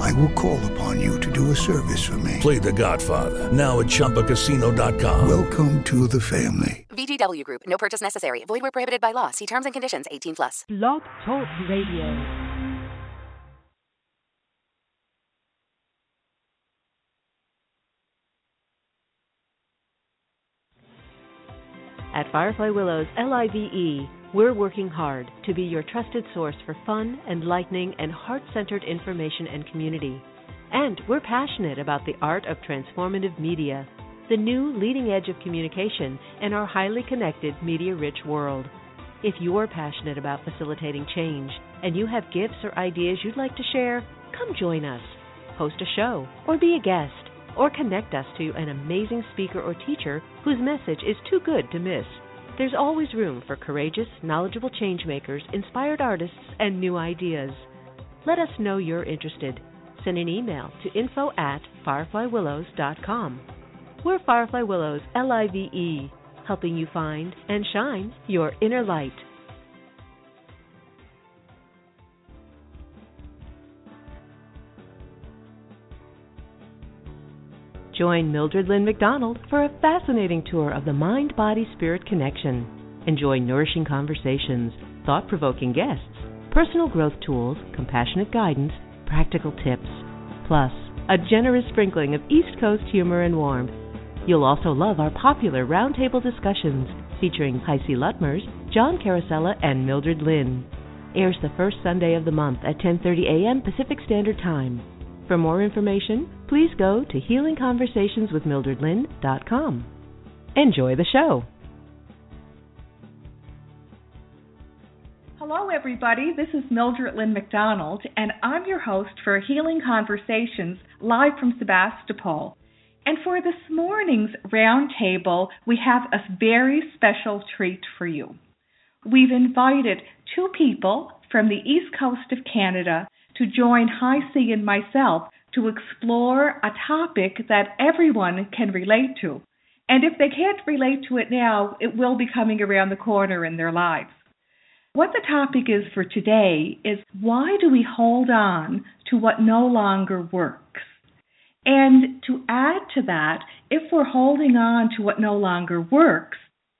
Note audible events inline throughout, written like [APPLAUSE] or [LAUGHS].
I will call upon you to do a service for me. Play The Godfather now at ChumbaCasino.com. Welcome to the family. VGW Group. No purchase necessary. Void where prohibited by law. See terms and conditions. 18 plus. Blog Talk Radio. At Firefly Willows LIVE, we're working hard to be your trusted source for fun, enlightening, and heart centered information and community. And we're passionate about the art of transformative media, the new leading edge of communication in our highly connected, media rich world. If you're passionate about facilitating change and you have gifts or ideas you'd like to share, come join us. Host a show, or be a guest, or connect us to an amazing speaker or teacher whose message is too good to miss. There's always room for courageous, knowledgeable changemakers, inspired artists, and new ideas. Let us know you're interested. Send an email to info at fireflywillows.com. We're Firefly Willows, L I V E, helping you find and shine your inner light. Join Mildred Lynn McDonald for a fascinating tour of the mind body spirit connection. Enjoy nourishing conversations, thought provoking guests, personal growth tools, compassionate guidance, practical tips, plus a generous sprinkling of East Coast humor and warmth. You'll also love our popular roundtable discussions featuring HiC Luttmers, John Carosella, and Mildred Lynn. Airs the first Sunday of the month at 10:30 a.m. Pacific Standard Time. For more information, please go to healingconversationswithmildredlynn.com. Enjoy the show. Hello, everybody. This is Mildred Lynn McDonald, and I'm your host for Healing Conversations live from Sebastopol. And for this morning's roundtable, we have a very special treat for you. We've invited two people from the east coast of Canada to join HiC and myself to explore a topic that everyone can relate to. And if they can't relate to it now, it will be coming around the corner in their lives. What the topic is for today is why do we hold on to what no longer works? And to add to that, if we're holding on to what no longer works,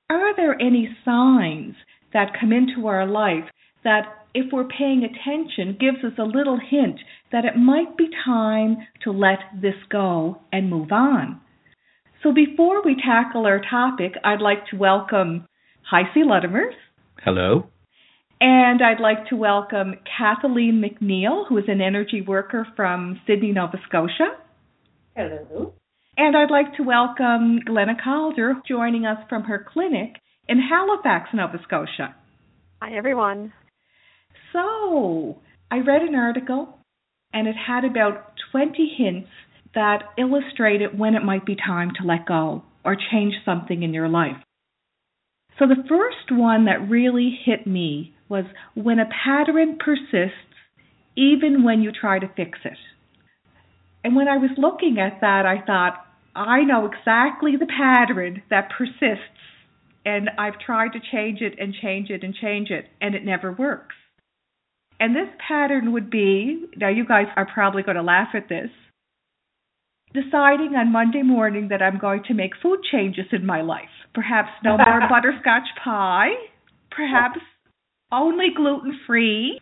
are there any signs that come into our life that, if we're paying attention, gives us a little hint that it might be time to let this go and move on? So before we tackle our topic, I'd like to welcome HiC Luttmers. Hello. And I'd like to welcome Kathleen MacNeil, who is an energy worker from Sydney, Nova Scotia. Hello. And I'd like to welcome Glenna Calder, joining us from her clinic in Halifax, Nova Scotia. Hi, everyone. So, I read an article and it had about 20 hints that illustrated when it might be time to let go or change something in your life. So, the first one that really hit me was when a pattern persists even when you try to fix it. And when I was looking at that, I thought, I know exactly the pattern that persists, and I've tried to change it and change it and change it, and it never works. And this pattern would be now, you guys are probably going to laugh at this deciding on Monday morning that I'm going to make food changes in my life. Perhaps no more [LAUGHS] butterscotch pie, perhaps only gluten free.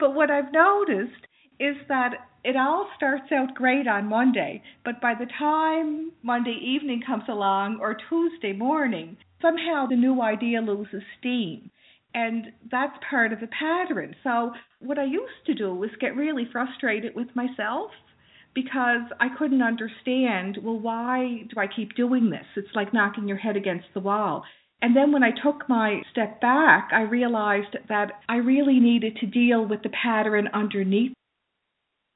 But what I've noticed is that it all starts out great on Monday, but by the time Monday evening comes along or Tuesday morning, somehow the new idea loses steam. And that's part of the pattern. So, what I used to do was get really frustrated with myself because I couldn't understand, well, why do I keep doing this? It's like knocking your head against the wall. And then when I took my step back, I realized that I really needed to deal with the pattern underneath.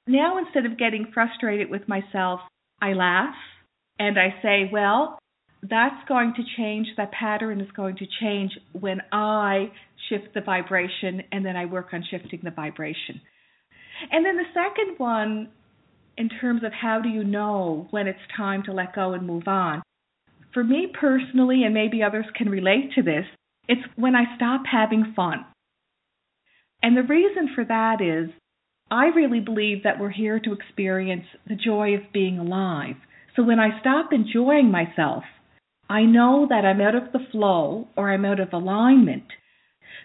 Now, instead of getting frustrated with myself, I laugh and I say, well, that's going to change, that pattern is going to change when I shift the vibration and then I work on shifting the vibration. And then the second one, in terms of how do you know when it's time to let go and move on, for me personally, and maybe others can relate to this, it's when I stop having fun. And the reason for that is I really believe that we're here to experience the joy of being alive. So when I stop enjoying myself, I know that I'm out of the flow or I'm out of alignment.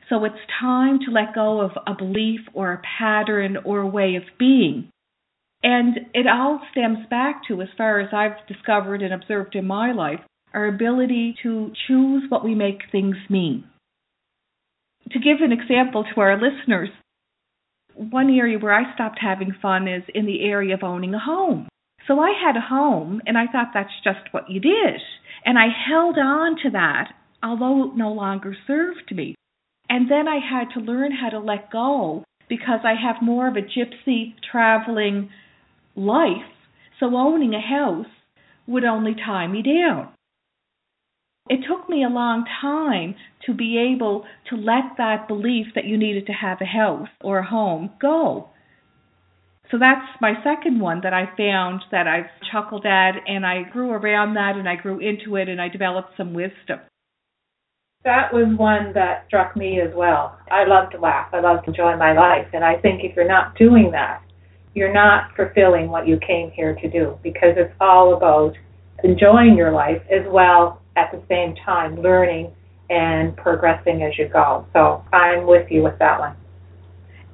So it's time to let go of a belief or a pattern or a way of being. And it all stems back to, as far as I've discovered and observed in my life, our ability to choose what we make things mean. To give an example to our listeners, one area where I stopped having fun is in the area of owning a home. So I had a home and I thought that's just what you did. And I held on to that, although it no longer served me. And then I had to learn how to let go because I have more of a gypsy traveling life. So owning a house would only tie me down. It took me a long time to be able to let that belief that you needed to have a house or a home go. So that's my second one that I found that I've chuckled at, and I grew around that and I grew into it and I developed some wisdom. That was one that struck me as well. I love to laugh. I love to enjoy my life. And I think if you're not doing that, you're not fulfilling what you came here to do because it's all about enjoying your life as well at the same time learning and progressing as you go. So I'm with you with that one.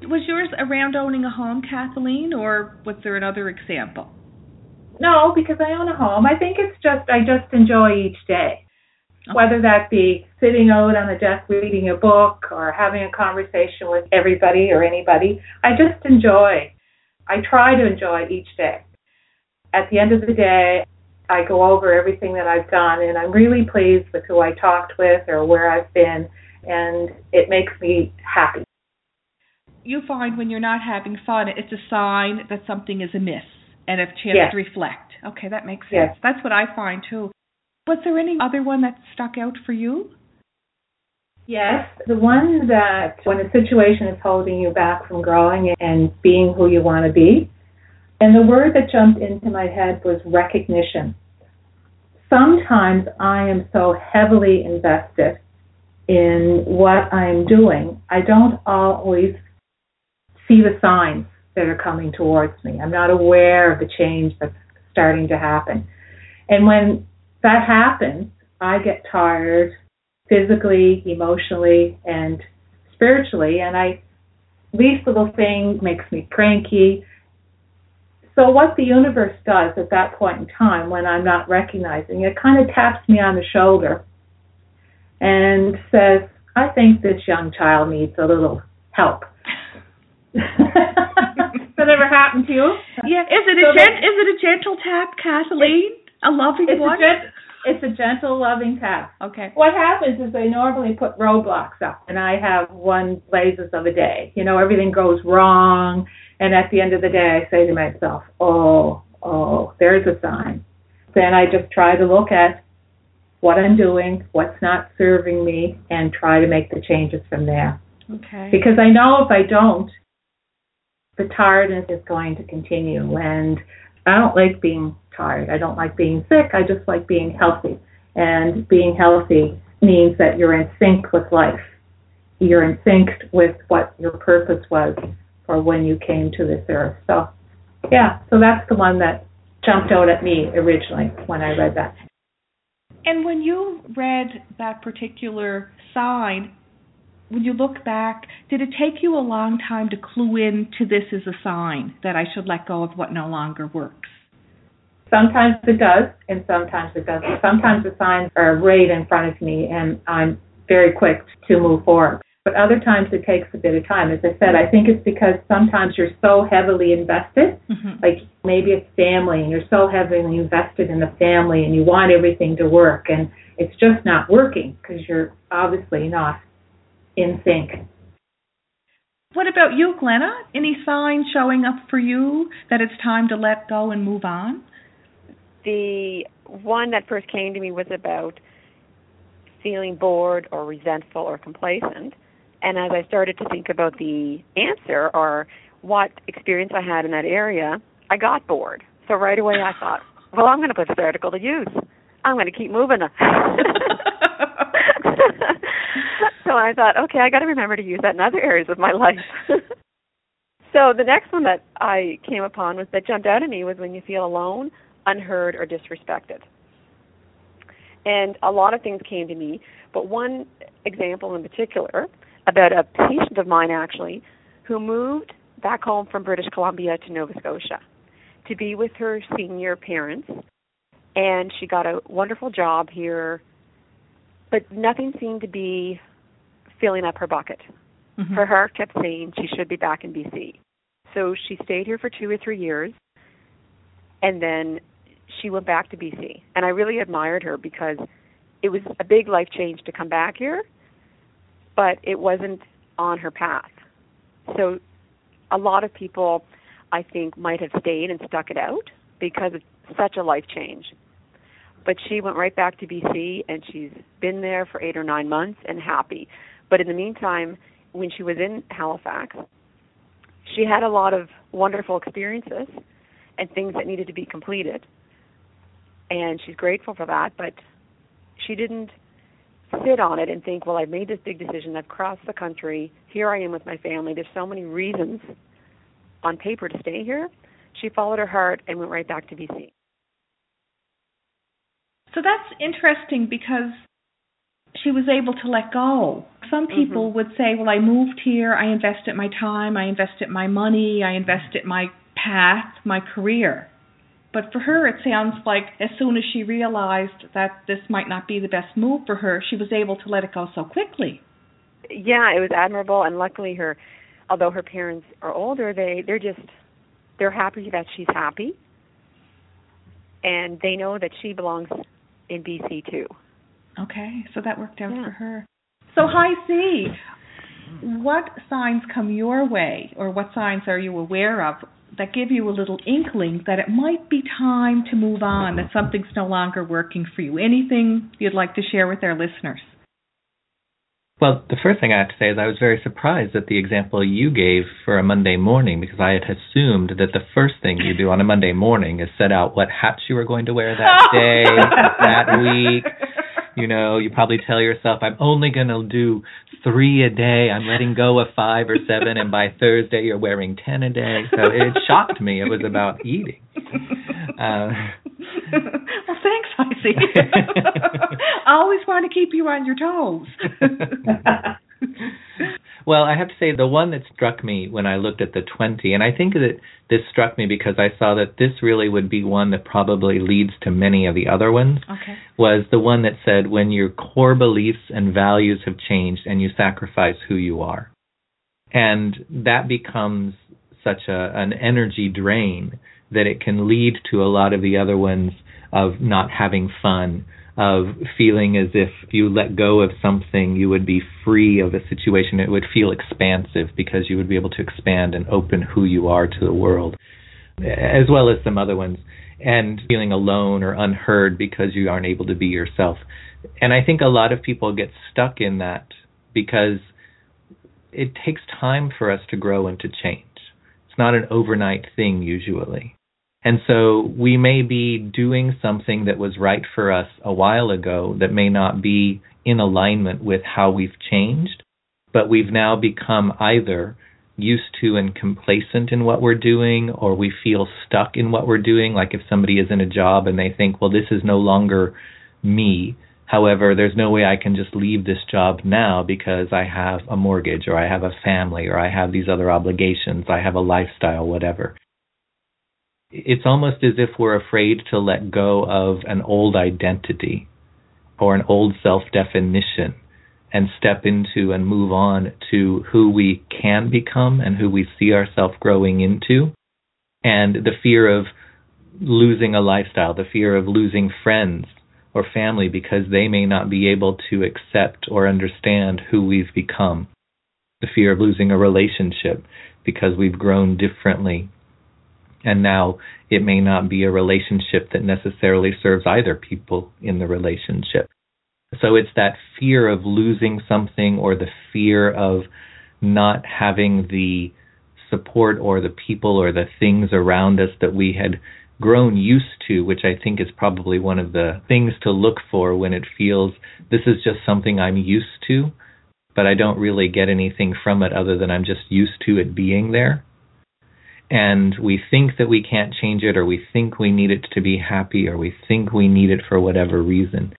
Was yours around owning a home, Kathleen, or was there another example? No, because I own a home. I think it's just I just enjoy each day. Whether that be sitting out on the desk reading a book or having a conversation with everybody or anybody, I just enjoy. I try to enjoy each day. At the end of the day, I go over everything that I've done, and I'm really pleased with who I talked with or where I've been, and it makes me happy. You find when you're not having fun, it's a sign that something is amiss and a chance yes. to reflect. Okay, that makes sense. Yes. That's what I find too. Was there any other one that stuck out for you? Yes, the one that when a situation is holding you back from growing and being who you want to be. And the word that jumped into my head was recognition sometimes I am so heavily invested in what I'm doing, I don't always see the signs that are coming towards me. I'm not aware of the change that's starting to happen. And when that happens, I get tired physically, emotionally, and spiritually, and I least little thing makes me cranky. So, what the universe does at that point in time when I'm not recognizing it kind of taps me on the shoulder and says, I think this young child needs a little help. [LAUGHS] that ever happened to you? Yeah. Is it a so gent- is it a gentle tap, Kathleen? A loving it's one? A it's a gentle, loving tap. Okay. What happens is they normally put roadblocks up, and I have one blazes of a day. You know, everything goes wrong and at the end of the day, I say to myself, oh, oh, there's a sign. Then I just try to look at what I'm doing, what's not serving me, and try to make the changes from there. Okay. Because I know if I don't, the tiredness is going to continue. And I don't like being tired. I don't like being sick. I just like being healthy. And being healthy means that you're in sync with life. You're in sync with what your purpose was or when you came to this earth. So, yeah, so that's the one that jumped out at me originally when I read that. And when you read that particular sign, when you look back, did it take you a long time to clue in to this as a sign that I should let go of what no longer works? Sometimes it does, and sometimes it doesn't. Sometimes the signs are right in front of me, and I'm very quick to move forward but other times it takes a bit of time. As I said, I think it's because sometimes you're so heavily invested, mm-hmm. like maybe it's family, and you're so heavily invested in the family, and you want everything to work, and it's just not working because you're obviously not in sync. What about you, Glenna? Any signs showing up for you that it's time to let go and move on? The one that first came to me was about feeling bored or resentful or complacent. And as I started to think about the answer or what experience I had in that area, I got bored. So right away I thought, well, I'm going to put this article to use. I'm going to keep moving. [LAUGHS] so I thought, okay, I got to remember to use that in other areas of my life. [LAUGHS] so the next one that I came upon was that jumped out at me was when you feel alone, unheard, or disrespected. And a lot of things came to me, but one example in particular about a patient of mine actually who moved back home from British Columbia to Nova Scotia to be with her senior parents and she got a wonderful job here but nothing seemed to be filling up her bucket. Mm-hmm. Her heart kept saying she should be back in BC. So she stayed here for 2 or 3 years and then she went back to BC. And I really admired her because it was a big life change to come back here, but it wasn't on her path. So a lot of people I think might have stayed and stuck it out because it's such a life change. But she went right back to BC and she's been there for 8 or 9 months and happy. But in the meantime, when she was in Halifax, she had a lot of wonderful experiences and things that needed to be completed. And she's grateful for that, but she didn't sit on it and think, well, I've made this big decision. I've crossed the country. Here I am with my family. There's so many reasons on paper to stay here. She followed her heart and went right back to BC. So that's interesting because she was able to let go. Some people mm-hmm. would say, Well, I moved here, I invested my time, I invested my money, I invested my path, my career. But for her, it sounds like as soon as she realized that this might not be the best move for her, she was able to let it go so quickly. Yeah, it was admirable, and luckily, her, although her parents are older, they they're just they're happy that she's happy, and they know that she belongs in BC too. Okay, so that worked out yeah. for her. So, Hi C, what signs come your way, or what signs are you aware of that give you a little inkling that it might be time to move on, that something's no longer working for you? Anything you'd like to share with our listeners? Well, the first thing I have to say is I was very surprised at the example you gave for a Monday morning because I had assumed that the first thing you do on a Monday morning is set out what hats you are going to wear that [LAUGHS] day, that week. You know, you probably tell yourself, I'm only going to do three a day. I'm letting go of five or seven, and by Thursday you're wearing ten a day. So it shocked me. It was about eating. Uh, well, thanks, Icy. [LAUGHS] [LAUGHS] I always want to keep you on your toes. [LAUGHS] well, I have to say the one that struck me when I looked at the 20, and I think that this struck me because I saw that this really would be one that probably leads to many of the other ones, okay. was the one that said when your core beliefs and values have changed and you sacrifice who you are. And that becomes such a, an energy drain that it can lead to a lot of the other ones of not having fun, of feeling as if you let go of something, you would be free of a situation. It would feel expansive because you would be able to expand and open who you are to the world, as well as some other ones. And feeling alone or unheard because you aren't able to be yourself. And I think a lot of people get stuck in that because it takes time for us to grow and to change. It's not an overnight thing usually. And so we may be doing something that was right for us a while ago that may not be in alignment with how we've changed, but we've now become either used to and complacent in what we're doing or we feel stuck in what we're doing. Like if somebody is in a job and they think well this is no longer me. However there's no way I can just leave this job now because I have a mortgage or I have a family or I have these other obligations. I have a lifestyle whatever it's almost as if we're afraid to let go of an old identity or an old self definition and step into and move on to who we can become and who we see ourselves growing into. And the fear of losing a lifestyle, the fear of losing friends or family because they may not be able to accept or understand who we've become, the fear of losing a relationship because we've grown differently And now it may not be a relationship that necessarily serves either people in the relationship. So it's that fear of losing something or the fear of not having the support or the people or the things around us that we had grown used to, which I think is probably one of the things to look for when it feels this is just something I'm used to, but I don't really get anything from it other than I'm just used to it being there. And we think that we can't change it, or we think we need it to be happy, or we think we need it for whatever reason.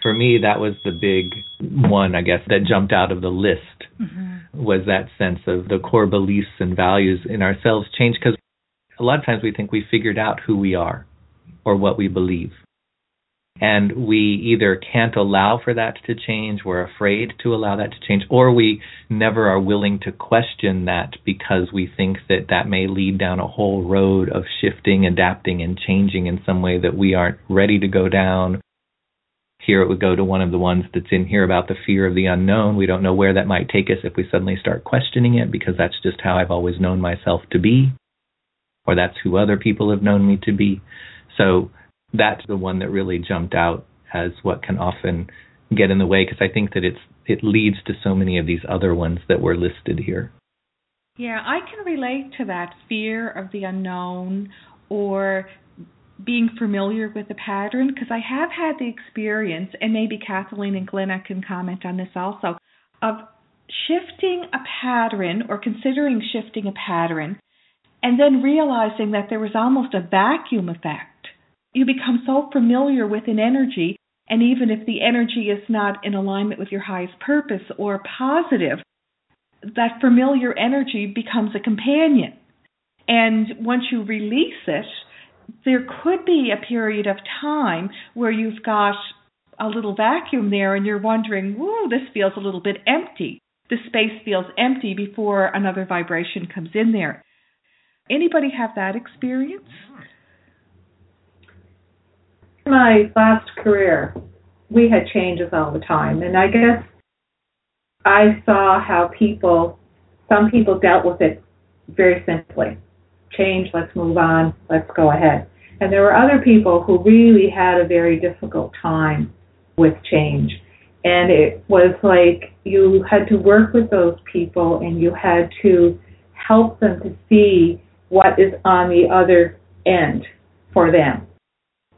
For me, that was the big one, I guess, that jumped out of the list mm-hmm. was that sense of the core beliefs and values in ourselves change because a lot of times we think we figured out who we are or what we believe. And we either can't allow for that to change, we're afraid to allow that to change, or we never are willing to question that because we think that that may lead down a whole road of shifting, adapting, and changing in some way that we aren't ready to go down. Here it would go to one of the ones that's in here about the fear of the unknown. We don't know where that might take us if we suddenly start questioning it because that's just how I've always known myself to be or that's who other people have known me to be. So that's the one that really jumped out as what can often get in the way because I think that it's it leads to so many of these other ones that were listed here. Yeah, I can relate to that fear of the unknown or being familiar with a pattern because I have had the experience, and maybe Kathleen and Glenna can comment on this also, of shifting a pattern or considering shifting a pattern and then realizing that there was almost a vacuum effect. You become so familiar with an energy, and even if the energy is not in alignment with your highest purpose or positive, that familiar energy becomes a companion. And once you release it, there could be a period of time where you've got a little vacuum there and you're wondering, whoa, this feels a little bit empty. The space feels empty before another vibration comes in there. Anybody have that experience? My last career, we had changes all the time, and I guess I saw how people, some people dealt with it very simply. Change, let's move on, let's go ahead. And there were other people who really had a very difficult time with change. And it was like you had to work with those people and you had to help them to see what is on the other end for them.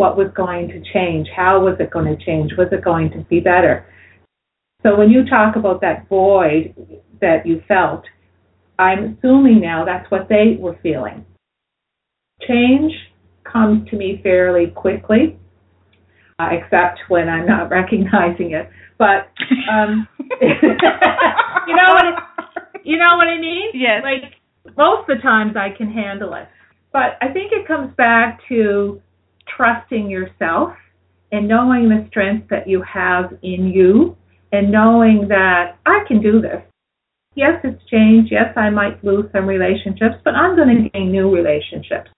What was going to change? How was it going to change? Was it going to be better? So when you talk about that void that you felt, I'm assuming now that's what they were feeling. Change comes to me fairly quickly, uh, except when I'm not [LAUGHS] recognizing it. But um, [LAUGHS] you know what? It, you know what I mean? Yes. Like most of the times I can handle it. But I think it comes back to trusting yourself and knowing the strength that you have in you and knowing that I can do this. Yes, it's changed. Yes, I might lose some relationships, but I'm going to gain new relationships.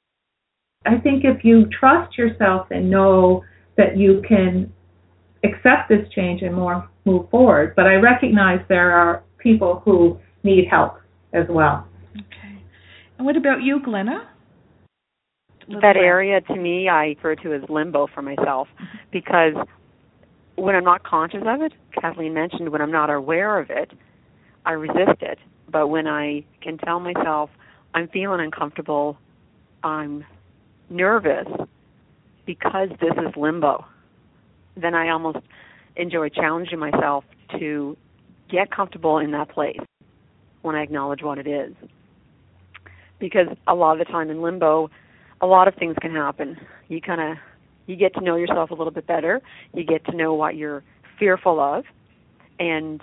I think if you trust yourself and know that you can accept this change and more move forward, but I recognize there are people who need help as well. Okay. And what about you, Glenna? That area to me, I refer to as limbo for myself because when I'm not conscious of it, Kathleen mentioned when I'm not aware of it, I resist it. But when I can tell myself I'm feeling uncomfortable, I'm nervous because this is limbo, then I almost enjoy challenging myself to get comfortable in that place when I acknowledge what it is because a lot of the time in limbo, a lot of things can happen. You kind of you get to know yourself a little bit better. You get to know what you're fearful of, and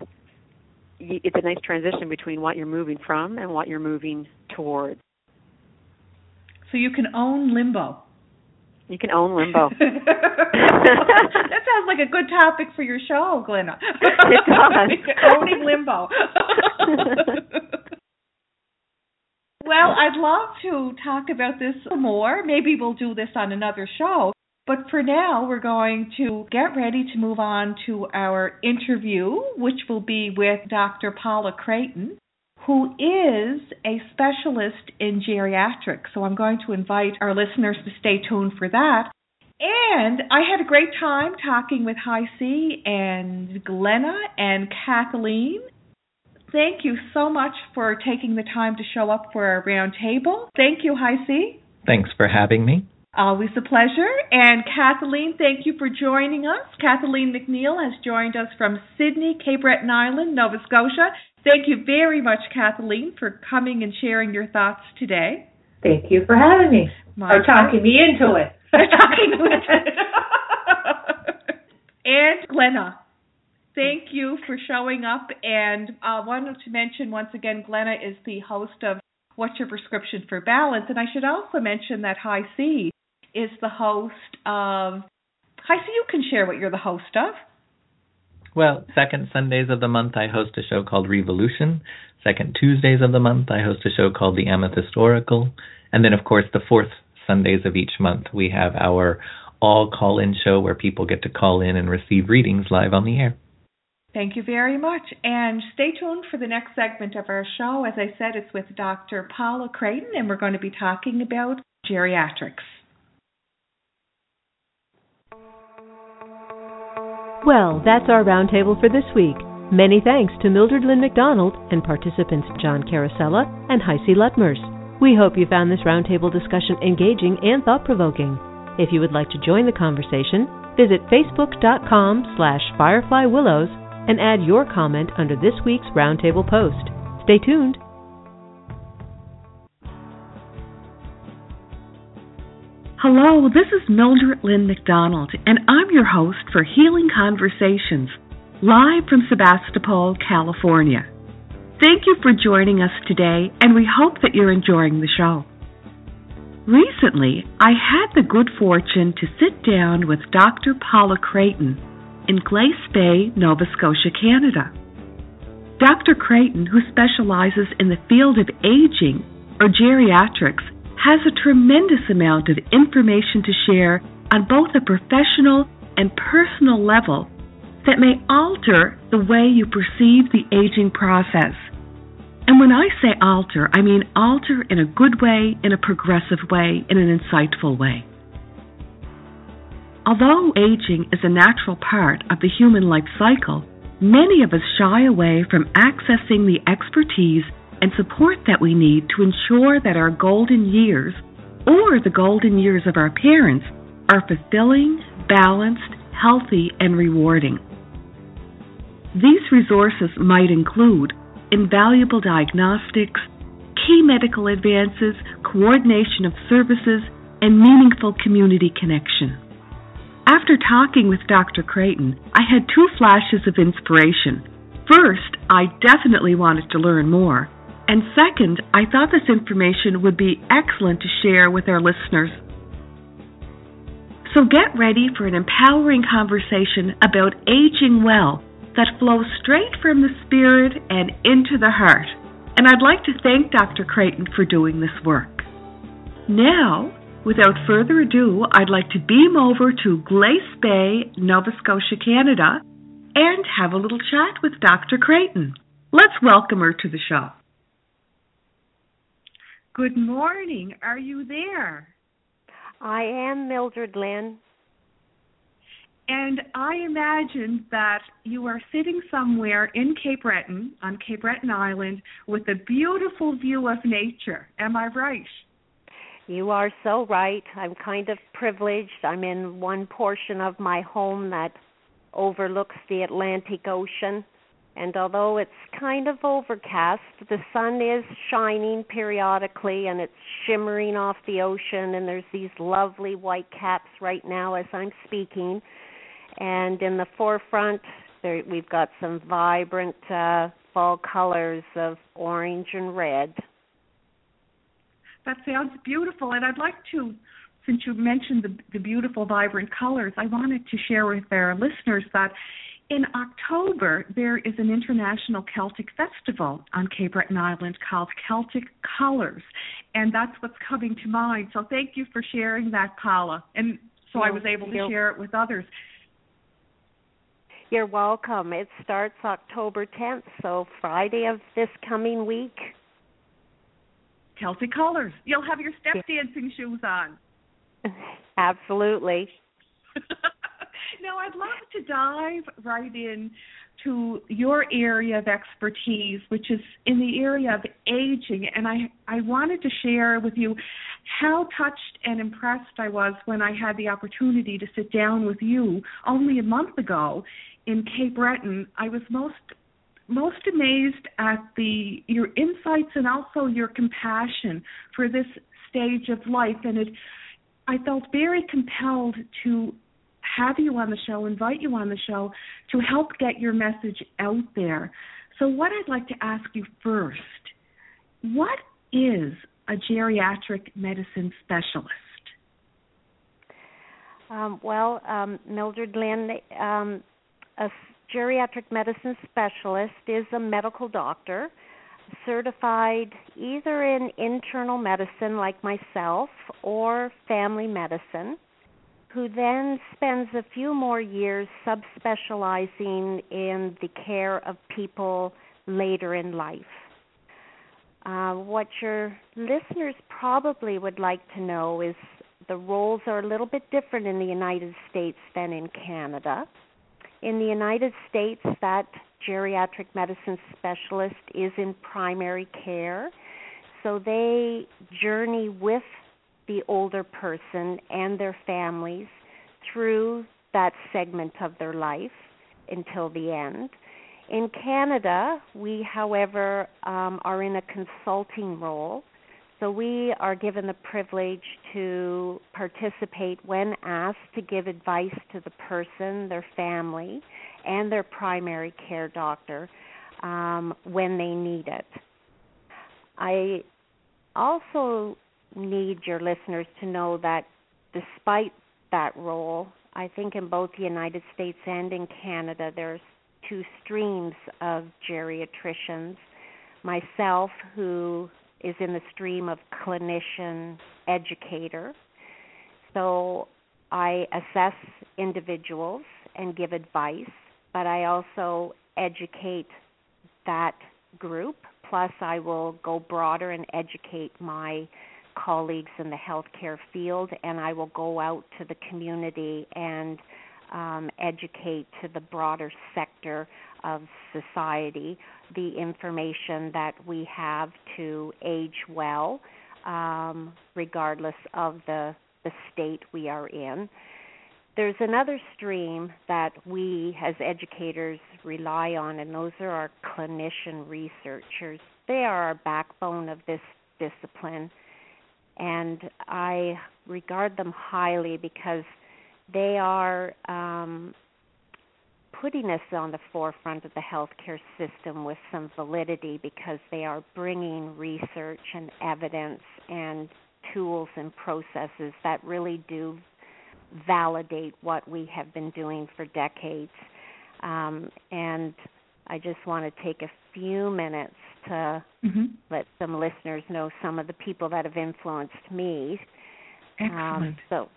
it's a nice transition between what you're moving from and what you're moving towards. So you can own limbo. You can own limbo. [LAUGHS] [LAUGHS] that sounds like a good topic for your show, Glenna. It does. [LAUGHS] Owning limbo. Well, I'd love to talk about this more. Maybe we'll do this on another show. But for now, we're going to get ready to move on to our interview, which will be with Dr. Paula Creighton, who is a specialist in geriatrics. So I'm going to invite our listeners to stay tuned for that. And I had a great time talking with Hi C and Glenna and Kathleen. Thank you so much for taking the time to show up for our roundtable. Thank you, HiC. Thanks for having me. Always a pleasure. And Kathleen, thank you for joining us. Kathleen MacNeil has joined us from Sydney, Cape Breton Island, Nova Scotia. Thank you very much, Kathleen, for coming and sharing your thoughts today. Thank you for having me. My or talking me into it. [LAUGHS] talking me into it. [LAUGHS] and Glenna, thank you for showing up. And I uh, wanted to mention once again, Glenna is the host of What's Your Prescription for Balance? And I should also mention that Hi C is the host of. Hi C, you can share what you're the host of. Well, second Sundays of the month, I host a show called Revolution. Second Tuesdays of the month, I host a show called The Amethyst Oracle. And then, of course, the fourth Sundays of each month, we have our all call in show where people get to call in and receive readings live on the air. Thank you very much. And stay tuned for the next segment of our show. As I said, it's with Dr. Paula Creighton, and we're going to be talking about geriatrics. Well, that's our roundtable for this week. Many thanks to Mildred Lynn McDonald and participants John Carosella and HiC Luttmers. We hope you found this roundtable discussion engaging and thought-provoking. If you would like to join the conversation, visit facebook.com slash fireflywillows and add your comment under this week's Roundtable post. Stay tuned. Hello, this is Mildred Lynn McDonald, and I'm your host for Healing Conversations, live from Sebastopol, California. Thank you for joining us today, and we hope that you're enjoying the show. Recently, I had the good fortune to sit down with Dr. Paula Creighton in Glace Bay, Nova Scotia, Canada. Dr. Creighton, who specializes in the field of aging or geriatrics, has a tremendous amount of information to share on both a professional and personal level that may alter the way you perceive the aging process. And when I say alter, I mean alter in a good way, in a progressive way, in an insightful way. Although aging is a natural part of the human life cycle, many of us shy away from accessing the expertise and support that we need to ensure that our golden years, or the golden years of our parents, are fulfilling, balanced, healthy, and rewarding. These resources might include invaluable diagnostics, key medical advances, coordination of services, and meaningful community connection. After talking with Dr. Creighton, I had two flashes of inspiration. First, I definitely wanted to learn more. And second, I thought this information would be excellent to share with our listeners. So get ready for an empowering conversation about aging well that flows straight from the spirit and into the heart. And I'd like to thank Dr. Creighton for doing this work. Now, Without further ado, I'd like to beam over to Glace Bay, Nova Scotia, Canada, and have a little chat with Dr. Creighton. Let's welcome her to the show. Good morning. Are you there? I am Mildred Lynn. And I imagine that you are sitting somewhere in Cape Breton, on Cape Breton Island, with a beautiful view of nature. Am I right? You are so right. I'm kind of privileged. I'm in one portion of my home that overlooks the Atlantic Ocean. And although it's kind of overcast, the sun is shining periodically and it's shimmering off the ocean. And there's these lovely white caps right now as I'm speaking. And in the forefront, there, we've got some vibrant uh, fall colors of orange and red. That sounds beautiful, and I'd like to, since you mentioned the, the beautiful, vibrant colors, I wanted to share with our listeners that in October, there is an international Celtic festival on Cape Breton Island called Celtic Colours, and that's what's coming to mind. So thank you for sharing that, Paula. And so I was able to share it with others. You're welcome. It starts October 10th, so Friday of this coming week. Celtic colors. You'll have your step dancing shoes on. [LAUGHS] Absolutely. [LAUGHS] now, I'd love to dive right in to your area of expertise, which is in the area of aging, and I I wanted to share with you how touched and impressed I was when I had the opportunity to sit down with you only a month ago in Cape Breton. I was most most amazed at the your insights and also your compassion for this stage of life and it I felt very compelled to have you on the show, invite you on the show to help get your message out there. So, what I'd like to ask you first what is a geriatric medicine specialist? Um, well, um, Mildred Lynn, um, a geriatric medicine specialist is a medical doctor certified either in internal medicine, like myself, or family medicine who then spends a few more years subspecializing in the care of people later in life. Uh, what your listeners probably would like to know is the roles are a little bit different in the United States than in Canada. In the United States, that geriatric medicine specialist is in primary care, so they journey with the older person and their families through that segment of their life until the end. In Canada, we, however, um, are in a consulting role. So we are given the privilege to participate when asked to give advice to the person, their family, and their primary care doctor um, when they need it. I also need your listeners to know that despite that role, I think in both the United States and in Canada, there's two streams of geriatricians. Myself, who is in the stream of clinician educator. So I assess individuals and give advice, but I also educate that group. Plus, I will go broader and educate my colleagues in the healthcare field, and I will go out to the community and um, educate to the broader sector of society the information that we have to age well, um, regardless of the, the state we are in. There's another stream that we as educators rely on, and those are our clinician researchers. They are our backbone of this discipline and I regard them highly because they are um, putting us on the forefront of the healthcare system with some validity because they are bringing research and evidence and tools and processes that really do validate what we have been doing for decades. Um, and I just want to take a few minutes to mm-hmm. let some listeners know some of the people that have influenced me. Um, Excellent. Um, so,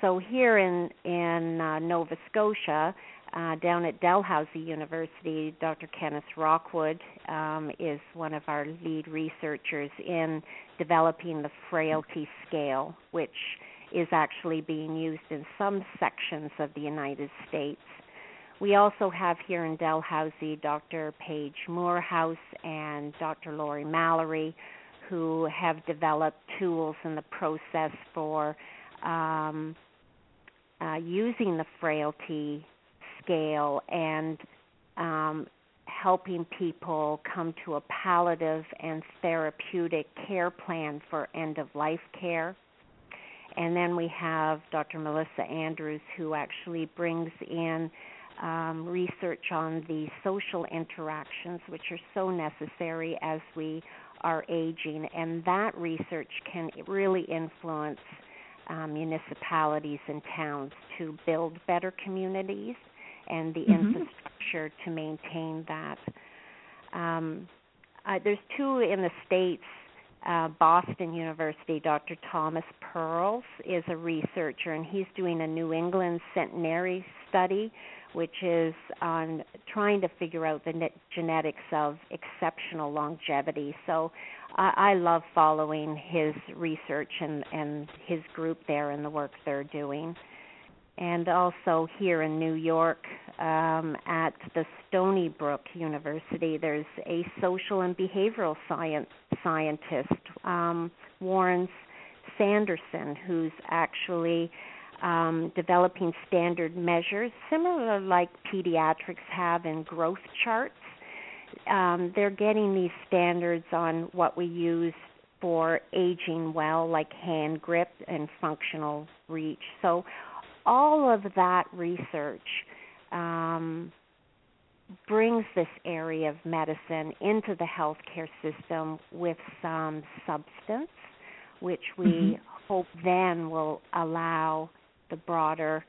so here in in uh, Nova Scotia, uh, down at Dalhousie University, Dr. Kenneth Rockwood um, is one of our lead researchers in developing the frailty scale, which is actually being used in some sections of the United States. We also have here in Dalhousie Dr. Paige Moorhouse and Dr. Laurie Mallery, who have developed tools in the process for um, uh, using the frailty scale and um, helping people come to a palliative and therapeutic care plan for end of life care. And then we have Dr. Melissa Andrews, who actually brings in um, research on the social interactions, which are so necessary as we are aging, and that research can really influence um, municipalities and towns to build better communities and the mm-hmm. infrastructure to maintain that. Um, uh, there's two in the states. Uh, Boston University, Dr. Thomas Perls is a researcher, and he's doing a New England centenary study which is on trying to figure out the net genetics of exceptional longevity. So I, I love following his research and, and his group there and the work they're doing. And also here in New York um, at the Stony Brook University, there's a social and behavioral science scientist, um, Warren Sanderson, who's actually um, developing standard measures, similar like pediatrics have in growth charts. Um, they're getting these standards on what we use for aging well, like hand grip and functional reach. So, all of that research um, brings this area of medicine into the healthcare system with some substance, which we mm-hmm. hope then will allow the broader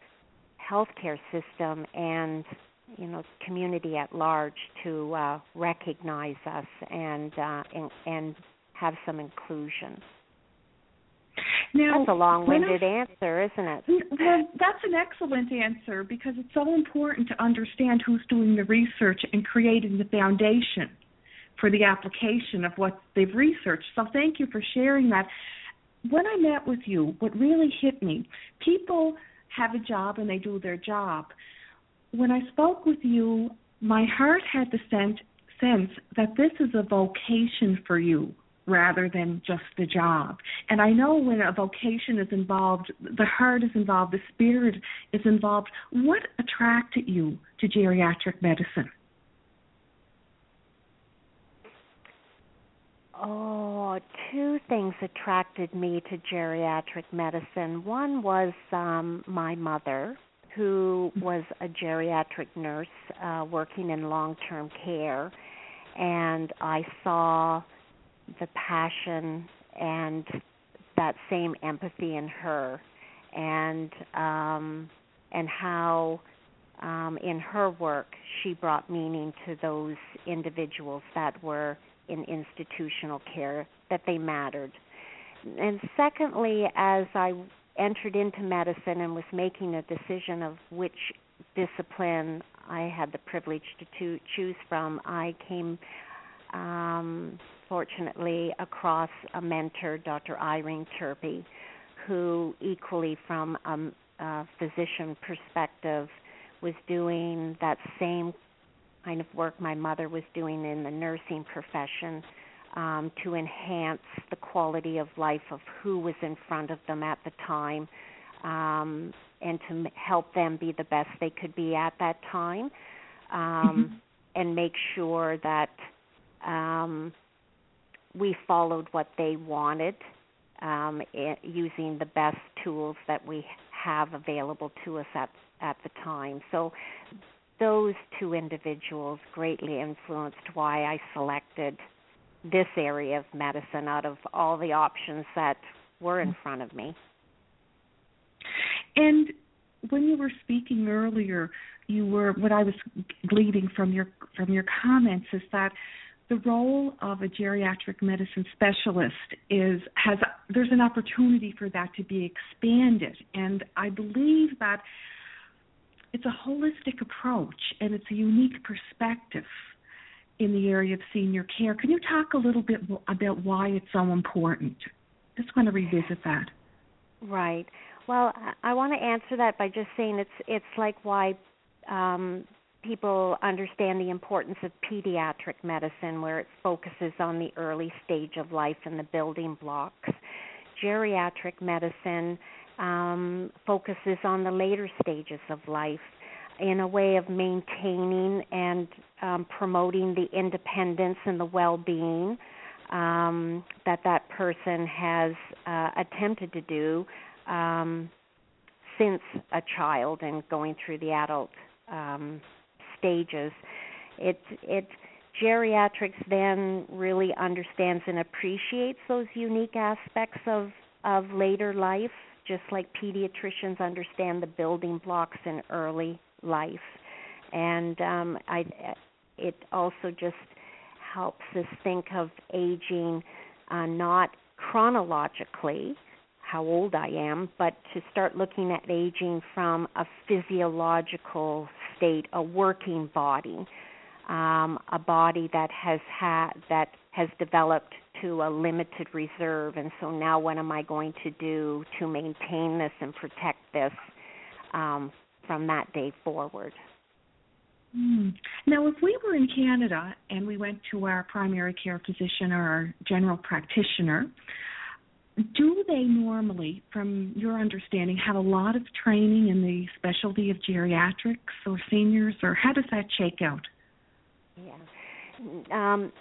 healthcare system and you know community at large to uh, recognize us and, uh, and and have some inclusion. Now, that's a long-winded I, answer, isn't it? Well, that's an excellent answer because it's so important to understand who's doing the research and creating the foundation for the application of what they've researched. So thank you for sharing that when I met with you, what really hit me, people have a job and they do their job. When I spoke with you, my heart had the sense, sense that this is a vocation for you rather than just a job. And I know when a vocation is involved, the heart is involved, the spirit is involved. What attracted you to geriatric medicine? Oh, two things attracted me to geriatric medicine. One was um, my mother, who was a geriatric nurse uh, working in long term care, and I saw the passion and that same empathy in her, and um, and how um, in her work she brought meaning to those individuals that were in institutional care that they mattered. And secondly, as I entered into medicine and was making a decision of which discipline I had the privilege to, to choose from, I came um, fortunately across a mentor, Dr. Irene Turpie, who equally from a, a physician perspective was doing that same kind of work my mother was doing in the nursing profession um, to enhance the quality of life of who was in front of them at the time um, and to help them be the best they could be at that time um, mm-hmm. and make sure that um, we followed what they wanted um, it, using the best tools that we have available to us at at the time. So those two individuals greatly influenced why I selected this area of medicine out of all the options that were in front of me. And when you were speaking earlier, you were what I was gleaning from your from your comments is that the role of a geriatric medicine specialist is has there's an opportunity for that to be expanded and I believe that it's a holistic approach and it's a unique perspective in the area of senior care. Can you talk a little bit about why it's so important? Just want to revisit that. Right. Well, I want to answer that by just saying it's it's like why um, people understand the importance of pediatric medicine, where it focuses on the early stage of life and the building blocks. Geriatric medicine focuses on the later stages of life in a way of maintaining and um, promoting the independence and the well-being um, that that person has uh, attempted to do um, since a child and going through the adult um, stages. It it geriatrics then really understands and appreciates those unique aspects of of later life just like pediatricians understand the building blocks in early life. And um, I, it also just helps us think of aging uh, not chronologically, how old I am, but to start looking at aging from a physiological state a working body, um, a body that has had that has developed to a limited reserve, and so now what am I going to do to maintain this and protect this um, from that day forward? Hmm. Now, if we were in Canada and we went to our primary care physician or our general practitioner, do they normally, from your understanding, have a lot of training in the specialty of geriatrics or seniors, or how does that shake out? Yeah. Um,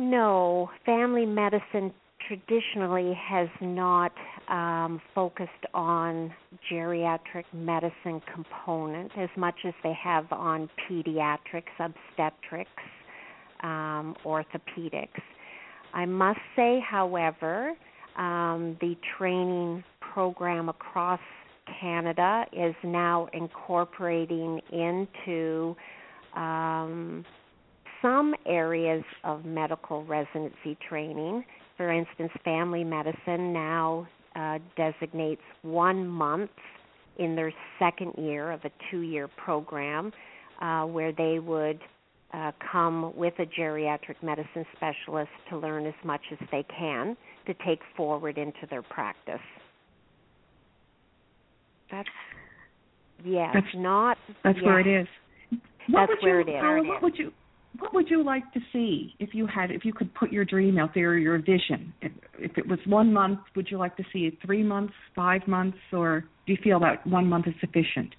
no, family medicine traditionally has not um, focused on geriatric medicine component as much as they have on pediatrics, obstetrics, um, orthopedics. I must say, however, um, the training program across Canada is now incorporating into um, some areas of medical residency training. For instance, family medicine now uh, designates one month in their second year of a two year program uh, where they would uh, come with a geriatric medicine specialist to learn as much as they can to take forward into their practice. That's yeah, that's not that's where it is. What that's where you, it is. Paula, what would you what would you like to see if you had if you could put your dream out there or your vision? If, if it was one month, would you like to see it three months, five months, or do you feel that one month is sufficient?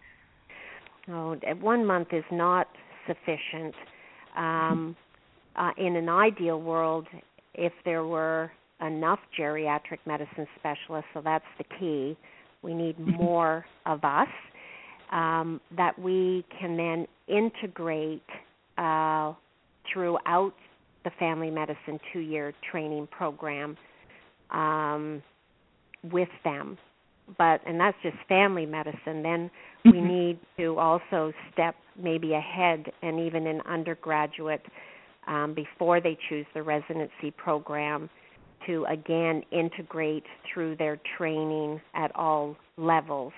Oh, one month is not sufficient. Um, uh, in an ideal world, if there were enough geriatric medicine specialists, so that's the key, we need more of us, um, that we can then integrate uh, throughout the family medicine two year training program um, with them. But and that's just family medicine. Then we Mm-hmm. need to also step maybe ahead and even in undergraduate um, before they choose the residency program to again integrate through their training at all levels.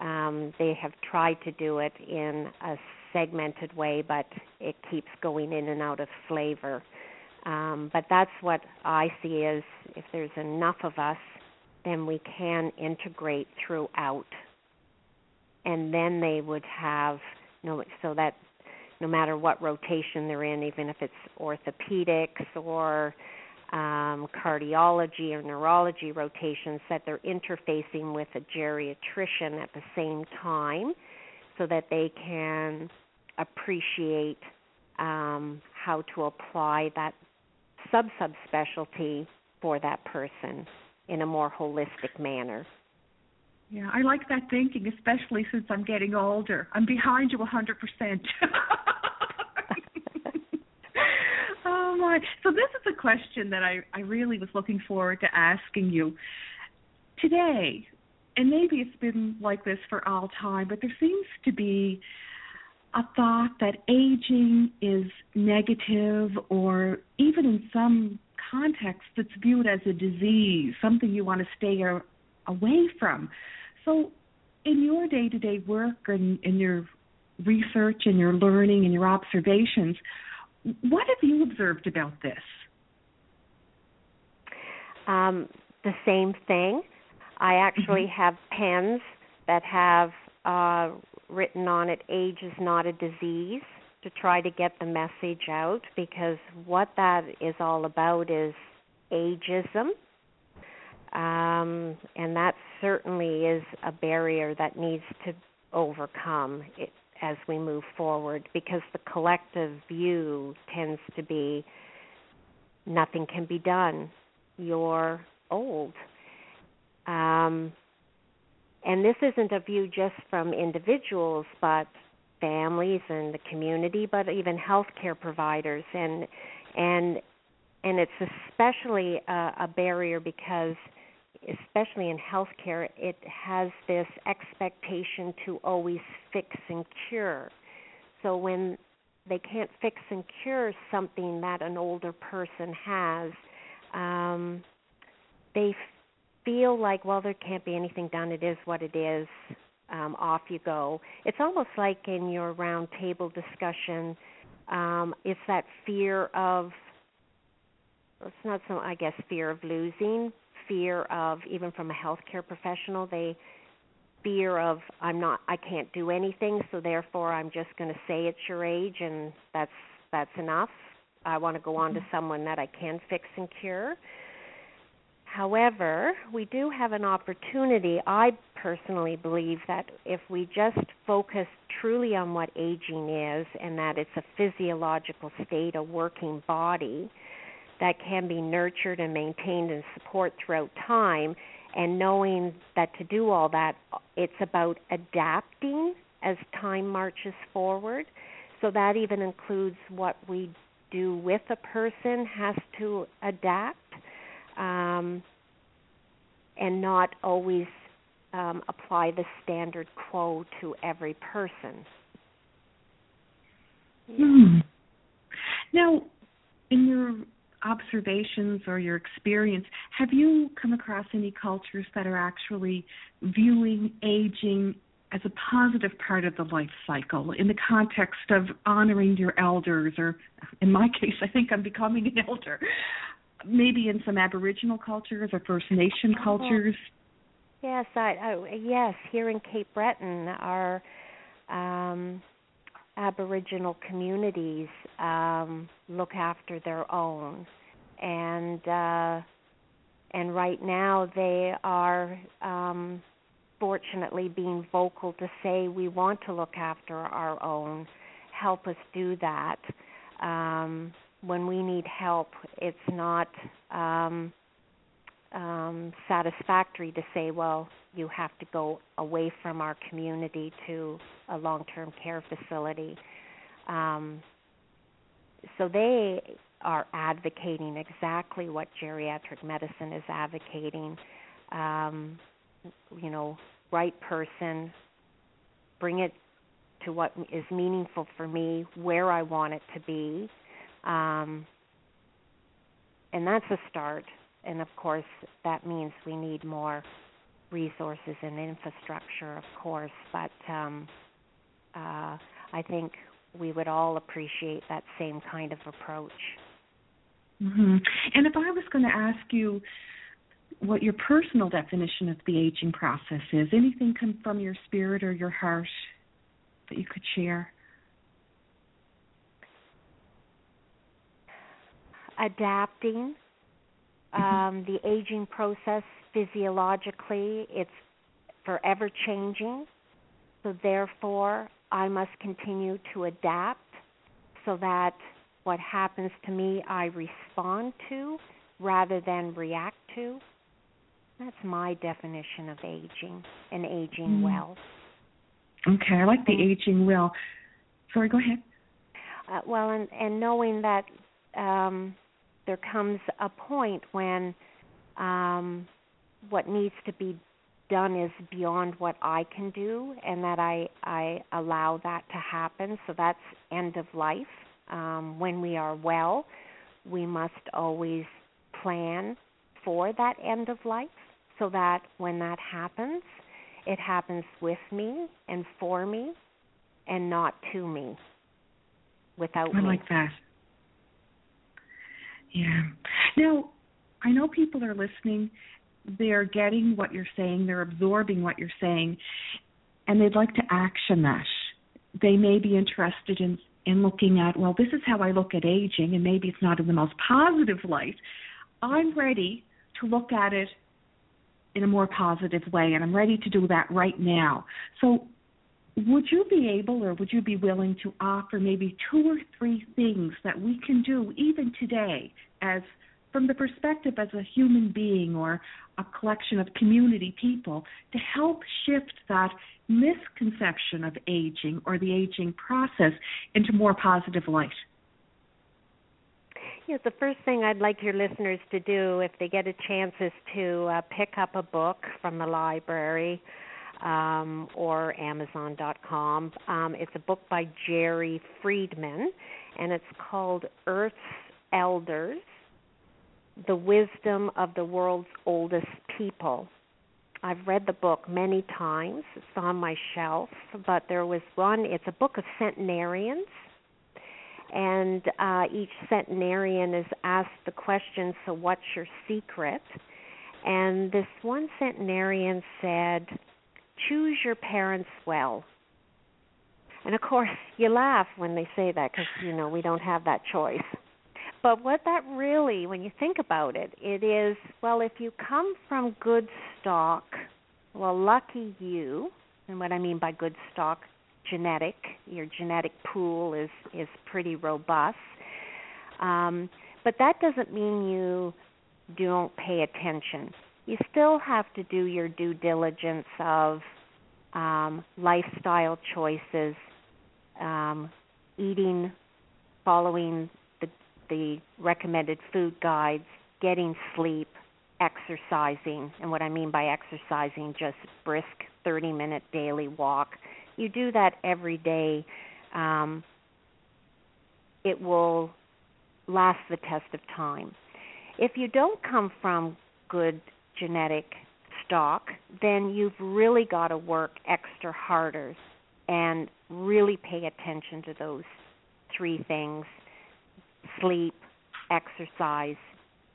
Um, they have tried to do it in a segmented way, but it keeps going in and out of flavor. Um, but that's what I see is if there's enough of us, then we can integrate throughout. And then they would have no so that no matter what rotation they're in, even if it's orthopedics or um, cardiology or neurology rotations, that they're interfacing with a geriatrician at the same time so that they can appreciate um, how to apply that sub subspecialty for that person in a more holistic manner. Yeah, I like that thinking, especially since I'm getting older. I'm behind you 100%. [LAUGHS] oh my. So this is a question that I I really was looking forward to asking you today. And maybe it's been like this for all time, but there seems to be a thought that aging is negative or even in some contexts it's viewed as a disease, something you want to stay away from. So, in your day to day work and in your research and your learning and your observations, what have you observed about this? Um, the same thing. I actually Mm-hmm. have pens that have uh, written on it, age is not a disease, to try to get the message out because what that is all about is ageism. Um, and that certainly is a barrier that needs to overcome it, as we move forward because the collective view tends to be nothing can be done. You're old. Um, and this isn't a view just from individuals, but families and the community, but even healthcare providers, and and and it's especially a, a barrier because, especially in healthcare, it has this expectation to always fix and cure. So when they can't fix and cure something that an older person has, um, they feel like, well, there can't be anything done. It is what it is. um, off you go. It's almost like in your round table discussion, um, it's that fear of it's not so I guess fear of losing, fear of even from a healthcare professional, they fear of I'm not I can't do anything, so therefore I'm just going to say it's your age and that's that's enough. I want to go on to mm-hmm. someone that I can fix and cure. However, we do have an opportunity. I personally believe that if we just focus truly on what aging is and that it's a physiological state, a working body that can be nurtured and maintained and support throughout time, and knowing that to do all that, it's about adapting as time marches forward. So that even includes what we do with a person has to adapt um, and not always um, apply the standard quo to every person. Hmm. Now, in your observations or your experience, have you come across any cultures that are actually viewing aging as a positive part of the life cycle in the context of honoring your elders, or in my case, I think I'm becoming an elder. Maybe in some Aboriginal cultures or First Nation oh. cultures. Yes, I, I yes, here in Cape Breton, our um, Aboriginal communities um, look after their own, and uh, and right now they are um, fortunately being vocal to say we want to look after our own, help us do that. Um, when we need help, it's not um, um, satisfactory to say, well, you have to go away from our community to a long-term care facility. Um, so they are advocating exactly what geriatric medicine is advocating. Um, you know, right person, bring it to what is meaningful for me, where I want it to be. Um, and that's a start. And of course, that means we need more resources and infrastructure, of course. But um, uh, I think we would all appreciate that same kind of approach. Mm-hmm. And if I was going to ask you what your personal definition of the aging process is. Anything come from your spirit or your heart that you could share? Adapting. Um, the aging process physiologically, it's forever changing. So, therefore, I must continue to adapt so that what happens to me I respond to rather than react to. That's my definition of aging and aging mm. well. Okay, I like the aging well. Sorry, go ahead. Uh, well, and and knowing that um, there comes a point when um, what needs to be done is beyond what I can do, and that I I allow that to happen. So that's end of life. Um, when we are well, we must always plan for that end of life so that when that happens, it happens with me and for me and not to me without I me. like that. Yeah. Now, I know people are listening. They're getting what you're saying, they're absorbing what you're saying, and they'd like to action that. They may be interested in in looking at, well, this is how I look at aging, and maybe it's not in the most positive light. I'm ready to look at it in a more positive way, and I'm ready to do that right now. So, would you be able or would you be willing to offer maybe two or three things that we can do even today as from the perspective as a human being or a collection of community people to help shift that misconception of aging or the aging process into more positive light? Yes, the first thing I'd like your listeners to do, if they get a chance, is to uh, pick up a book from the library um, or Amazon.com. Um, it's a book by Jerry Friedman, and it's called Earth's Elders The Wisdom of the World's Oldest People. I've read the book many times. It's on my shelf, but there was one. It's a book of centenarians, and uh, each centenarian is asked the question, "So, what's your secret?" And this one centenarian said, "Choose your parents well." And of course, [LAUGHS] you laugh when they say that because you know we don't have that choice. But what that really, when you think about it, it is well, if you come from good stock, well, lucky you. And what I mean by good stock, genetic. Your genetic pool is is pretty robust. Um, but that doesn't mean you don't pay attention. You still have to do your due diligence of um, lifestyle choices, um, eating, following the the recommended food guides, getting sleep, exercising, and what I mean by exercising, just brisk 30 minute daily walk. You do that every day. Um, it will last the test of time. If you don't come from good genetic stock, then you've really got to work extra harder and really pay attention to those three things sleep, exercise,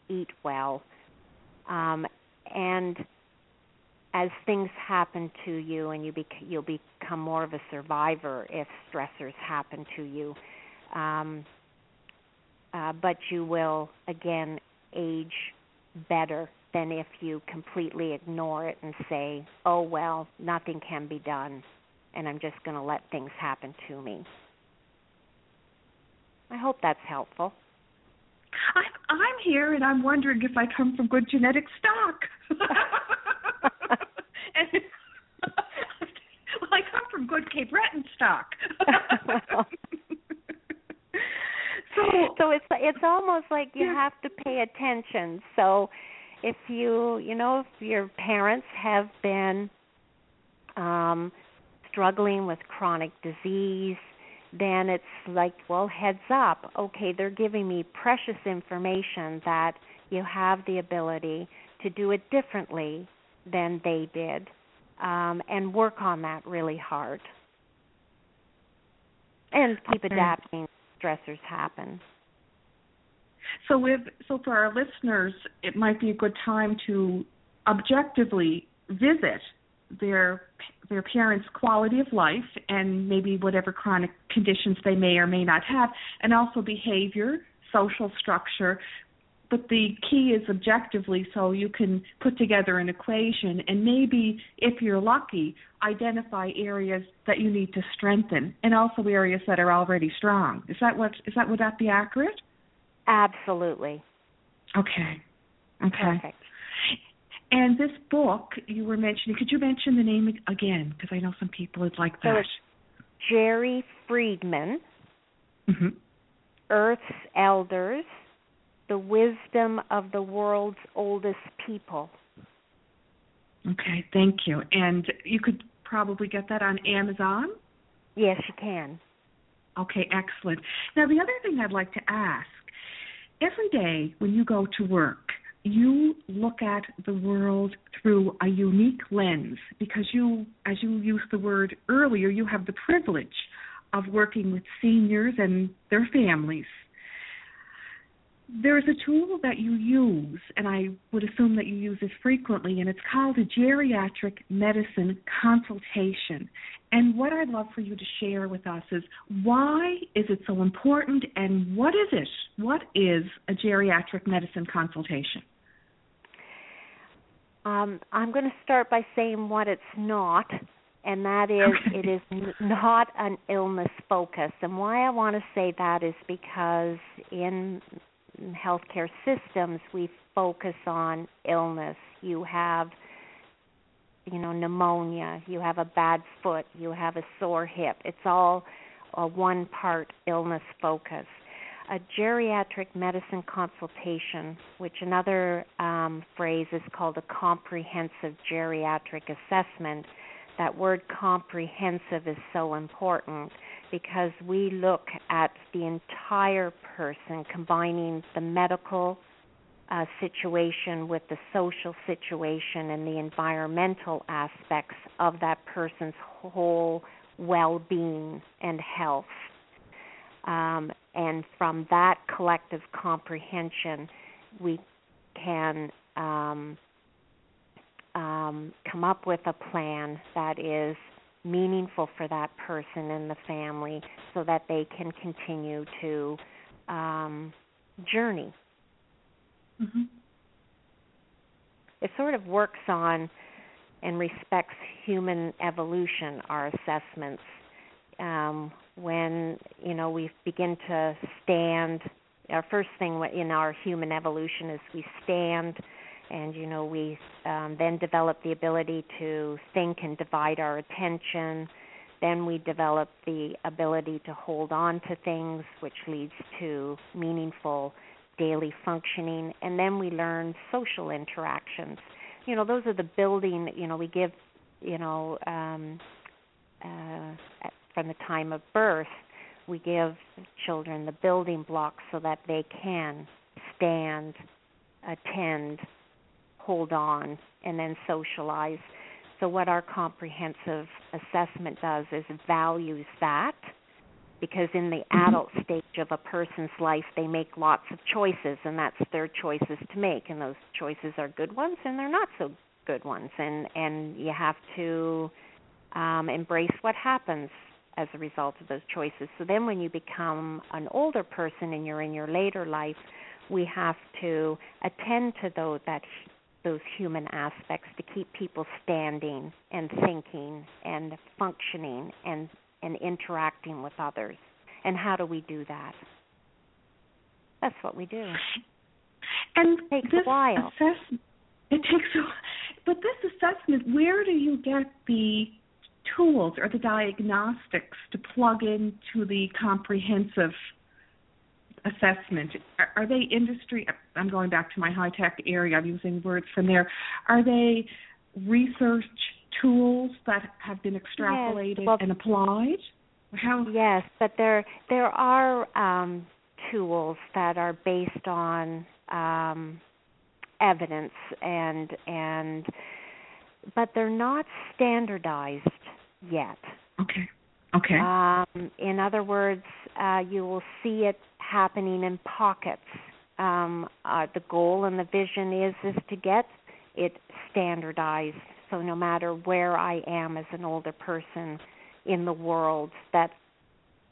eat well. Um, and as things happen to you and you bec- you'll become more of a survivor if stressors happen to you um, uh, but you will again age better than if you completely ignore it and say oh well nothing can be done and i'm just going to let things happen to me i hope that's helpful I'm, I'm here and I'm wondering if I come from good genetic stock. [LAUGHS] and, [LAUGHS] well, I come from good Cape Breton stock. [LAUGHS] so, so it's it's almost like you have to pay attention. So, if you you know if your parents have been um struggling with chronic disease then it's like, well, heads up. Okay, they're giving me precious information that you have the ability to do it differently than they did um, and work on that really hard. And keep adapting stressors happen. So if so for our listeners, it might be a good time to objectively visit their their parents' quality of life and maybe whatever chronic conditions they may or may not have, and also behavior, social structure. But the key is objectively so you can put together an equation and maybe, if you're lucky, identify areas that you need to strengthen and also areas that are already strong. Is that what is that would that be accurate? Absolutely. Okay. Okay. Perfect. And this book you were mentioning, could you mention the name again? Because I know some people would like that. So Jerry Friedman, mm-hmm. Earth's Elders, The Wisdom of the World's Oldest People. Okay, thank you. And you could probably get that on Amazon? Yes, you can. Okay, excellent. Now, the other thing I'd like to ask every day when you go to work, you look at the world through a unique lens because you, as you used the word earlier, you have the privilege of working with seniors and their families. There's a tool that you use, and I would assume that you use this frequently, and it's called a geriatric medicine consultation. And what I'd love for you to share with us is why is it so important, and what is it? What is a geriatric medicine consultation? Um, I'm going to start by saying what it's not, and that is it is not an illness focus. And why I want to say that is because in healthcare systems we focus on illness. You have you know pneumonia, you have a bad foot, you have a sore hip. It's all a one part illness focus a geriatric medicine consultation, which another um, phrase is called a comprehensive geriatric assessment. That word comprehensive is so important because we look at the entire person, combining the medical, uh, situation with the social situation and the environmental aspects of that person's whole well being and health. Um, and from that collective comprehension, we can um, um, come up with a plan that is meaningful for that person and the family so that they can continue to um, journey. Mm-hmm. It sort of works on and respects human evolution, our assessments. Um, when you know we begin to stand, our first thing in our human evolution is we stand and you know we um, then develop the ability to think and divide our attention. Then we develop the ability to hold on to things which leads to meaningful daily functioning. And then we learn social interactions. You know those are the building you know we give you know um uh from the time of birth we give children the building blocks so that they can stand attend hold on and then socialize. So, what our comprehensive assessment does is values that because in the mm-hmm. adult stage of a person's life, they make lots of choices, and that's their choices to make. And those choices are good ones, and they're not so good ones. And and you have to um, embrace what happens as a result of those choices. So then, when you become an older person and you're in your later life, we have to attend to those that those human aspects to keep people standing and thinking and functioning and and interacting with others. And how do we do that? That's what we do. And it takes a while. Assessment, it takes a but this assessment, where do you get the tools or the diagnostics to plug into the comprehensive assessment? Are, are they industry? I'm going back to my high tech area. I'm using words from there. Are they research tools that have been extrapolated yes, well, and applied? How? Yes, but there there are um, tools that are based on um, evidence and and but they're not standardized yet. Okay. Okay. Um, in other words, uh, you will see it happening in pockets. Um, uh, the goal and the vision is is to get it standardized. So no matter where I am as an older person in the world, that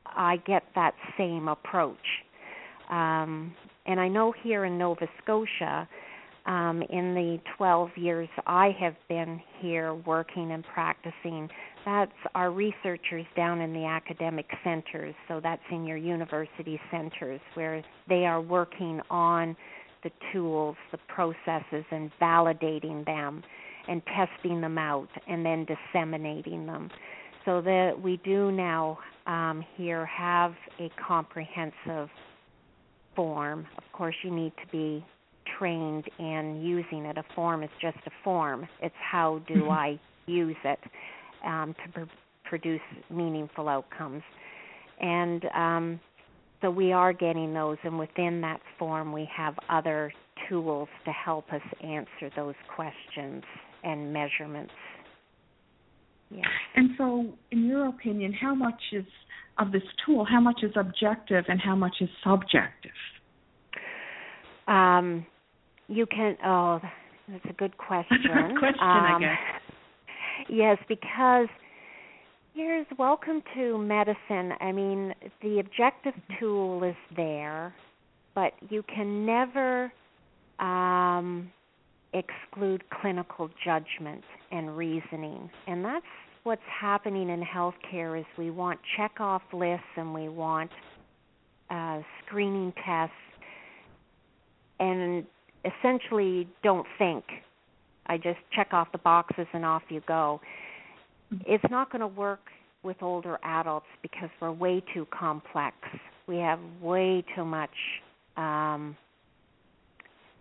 I get that same approach. Um, and I know here in Nova Scotia, um, in the 12 years I have been here working and practicing, that's our researchers down in the academic centers. So that's in your university centers where they are working on the tools, the processes, and validating them and testing them out and then disseminating them. So that we do now um, here have a comprehensive form. Of course, you need to be trained in using it. A form is just a form. It's how do mm-hmm. I use it um, to pr- produce meaningful outcomes. And um, so we are getting those, and within that form, we have other tools to help us answer those questions and measurements. Yes. And so, in your opinion, how much is of this tool? How much is objective, and how much is subjective? Um, you can. Oh, that's a good question. [LAUGHS] That's a question, um, I guess. Yes, because here's welcome to medicine. I mean, the objective tool is there, but you can never um, exclude clinical judgment and reasoning, and that's what's happening in healthcare. Is we want check-off lists and we want uh, screening tests, and essentially don't think I just check off the boxes and off you go. It's not going to work with older adults because we're way too complex. We have way too much um,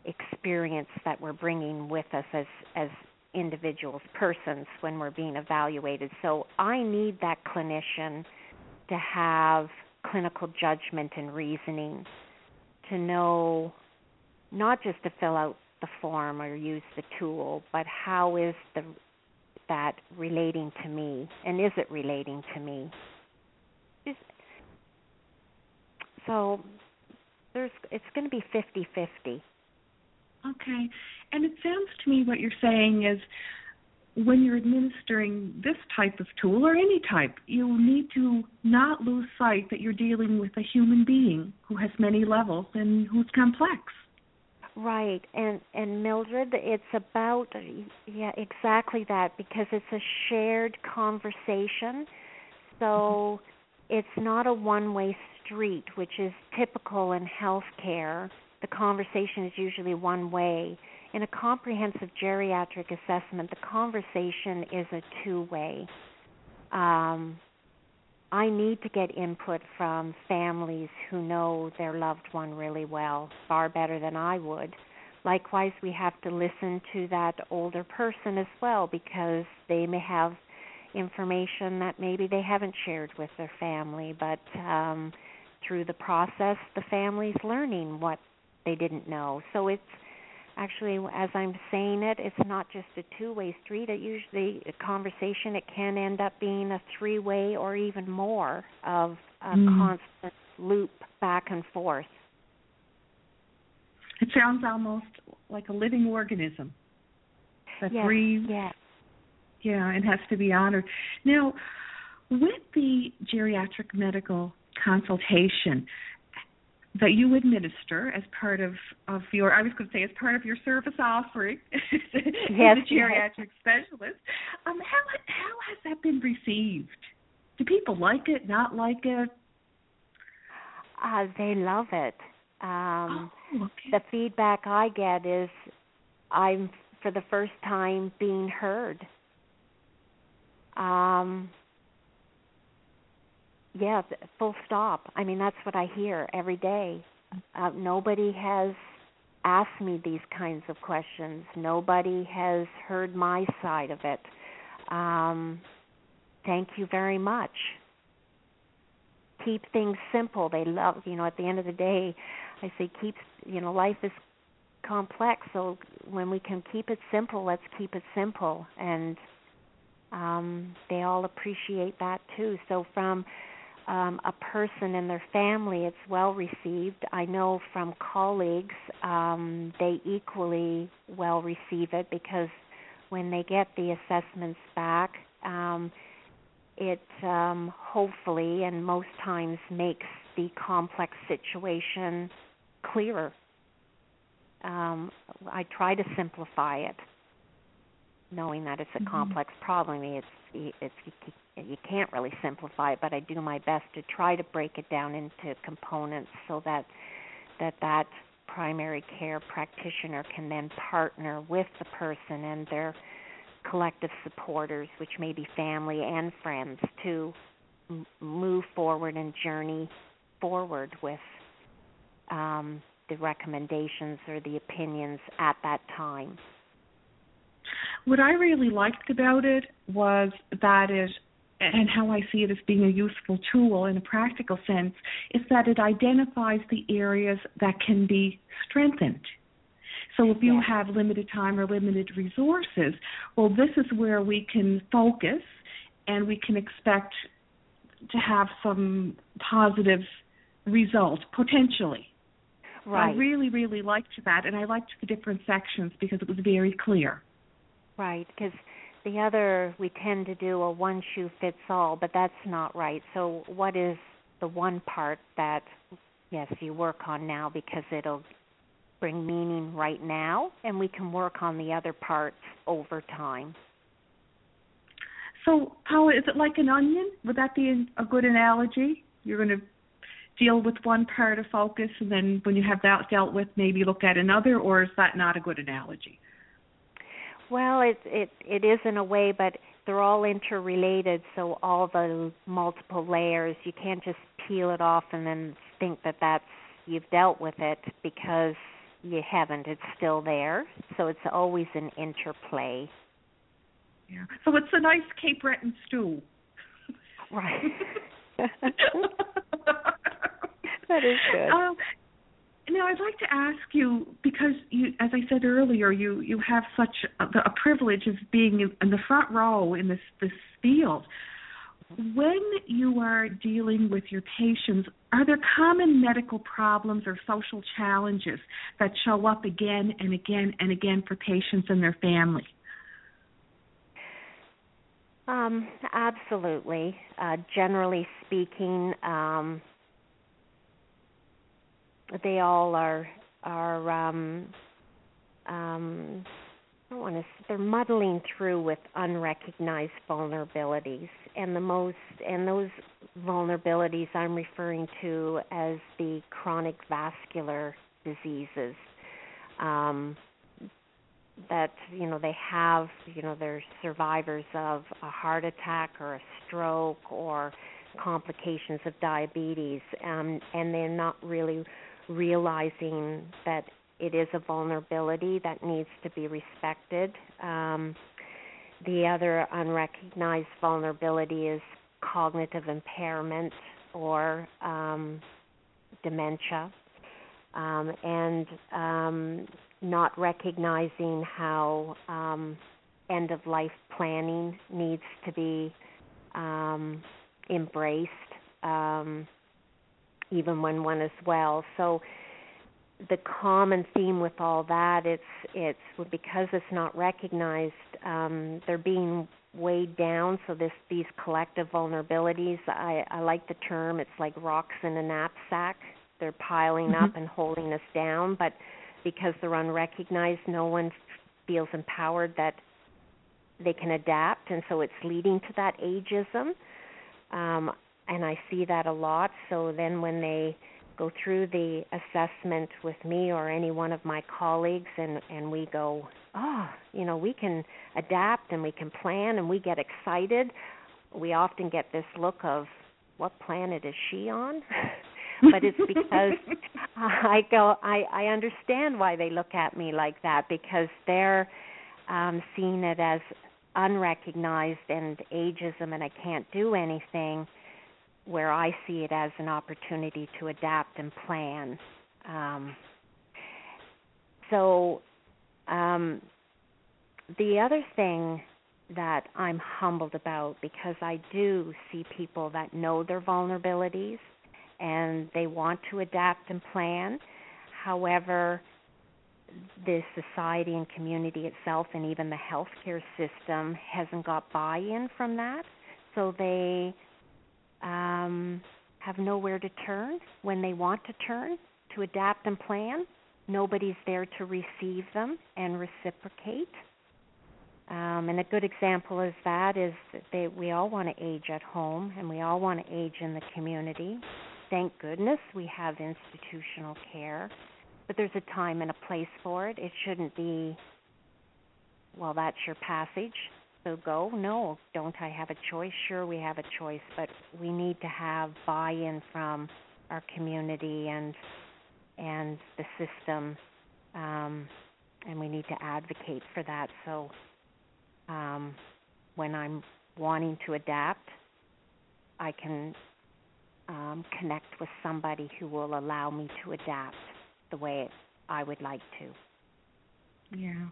experience that we're bringing with us as as individuals, persons when we're being evaluated. So I need that clinician to have clinical judgment and reasoning to know not just to fill out the form or use the tool, but how is the that relating to me and is it relating to me? so there's it's going to be 50-50. Okay. And it sounds to me what you're saying is when you're administering this type of tool or any type, you need to not lose sight that you're dealing with a human being who has many levels and who's complex. Right. And and Mildred, it's about yeah, exactly that because it's a shared conversation. So mm-hmm. it's not a one-way street, which is typical in healthcare. The conversation is usually one way in a comprehensive geriatric assessment, the conversation is a two way. Um, I need to get input from families who know their loved one really well, far better than I would. Likewise, we have to listen to that older person as well because they may have information that maybe they haven't shared with their family, but um, through the process, the family's learning what they didn't know. So it's actually as i'm saying it it's not just a two way street it usually a conversation it can end up being a three way or even more of a mm. constant loop back and forth it sounds almost like a living organism that yes, breathes yes. yeah and has to be honored now with the geriatric medical consultation that you administer as part of of your I was going to say as part of your service offering [LAUGHS] yes, as a geriatric yes. specialist. Um, how how has that been received? Do people like it? Not like it? Uh, they love it. Um, oh, okay. The feedback I get is I'm for the first time being heard. Um, yeah, full stop. I mean, that's what I hear every day. Uh, nobody has asked me these kinds of questions. Nobody has heard my side of it. Um, thank you very much. Keep things simple. They love, you know, at the end of the day, I say keep, you know, life is complex. So when we can keep it simple, let's keep it simple. And um, they all appreciate that too. So from um, a person and their family, it's well received. I know from colleagues, um, they equally well receive it because when they get the assessments back, um, it um, hopefully and most times makes the complex situation clearer. Um, I try to simplify it, knowing that it's a mm-hmm. complex problem. It's it's you can't really simplify it, but I do my best to try to break it down into components so that that that primary care practitioner can then partner with the person and their collective supporters, which may be family and friends, to m- move forward and journey forward with um, the recommendations or the opinions at that time. What I really liked about it was that it and how I see it as being a useful tool in a practical sense is that it identifies the areas that can be strengthened. So if you have limited time or limited resources, well, this is where we can focus and we can expect to have some positive result potentially. Right. I really, really liked that, and I liked the different sections because it was very clear. Right, because the other we tend to do a one shoe fits all, but that's not right. So what is the one part that yes, you work on now because it'll bring meaning right now and we can work on the other parts over time. So Paula, is it like an onion? Would that be a good analogy? You're going to deal with one part of focus and then when you have that dealt with maybe look at another or is that not a good analogy? Well, it it it is in a way, but they're all interrelated. So all the multiple layers, you can't just peel it off and then think that that's you've dealt with it because you haven't. It's still there. So it's always an interplay. Yeah. So it's a nice Cape Breton stew. Right. [LAUGHS] [LAUGHS] that is good. Um, now I'd like to ask you because you, as I said earlier, you you have such a, a privilege of being in the front row in this this field. When you are dealing with your patients, are there common medical problems or social challenges that show up again and again and again for patients and their family? Um, absolutely. Uh, generally speaking, um, they all are are um, um, I don't want to. They're muddling through with unrecognized vulnerabilities, and the most and those vulnerabilities I'm referring to as the chronic vascular diseases. Um, that you know they have you know they're survivors of a heart attack or a stroke or complications of diabetes um, and they're not really realizing that it is a vulnerability that needs to be respected. Um, the other unrecognized vulnerability is cognitive impairment or um, dementia, um, and um, not recognizing how um, end of life planning needs to be um, embraced even when one is well. So the common theme with all that it's it's because it's not recognized um they're being weighed down so this these collective vulnerabilities i i like the term it's like rocks in a knapsack they're piling mm-hmm. up and holding us down but because they're unrecognized no one feels empowered that they can adapt and so it's leading to that ageism um and I see that a lot. So then when they go through the assessment with me or any one of my colleagues and and we go, "Oh, you know, we can adapt and we can plan and we get excited." We often get this look of, "What planet is she on?" [LAUGHS] but it's because [LAUGHS] I go I I understand why they look at me like that because they're um seeing it as unrecognized and ageism and I can't do anything where I see it as an opportunity to adapt and plan. Um, so, um, the other thing that I'm humbled about because I do see people that know their vulnerabilities and they want to adapt and plan. However, the society and community itself and even the healthcare system hasn't got buy-in from that. So they um, have nowhere to turn when they want to turn to adapt and plan. Nobody's there to receive them and reciprocate. Um, and a good example of that is that they, we all want to age at home and we all want to age in the community. Thank goodness we have institutional care, but there's a time and a place for it. It shouldn't be, well, that's your passage so go? No, don't I have a choice? Sure, we have a choice, but we need to have buy-in from our community and and the system, um, and we need to advocate for that. So, um, when I'm wanting to adapt, I can um, connect with somebody who will allow me to adapt the way I would like to. Yeah.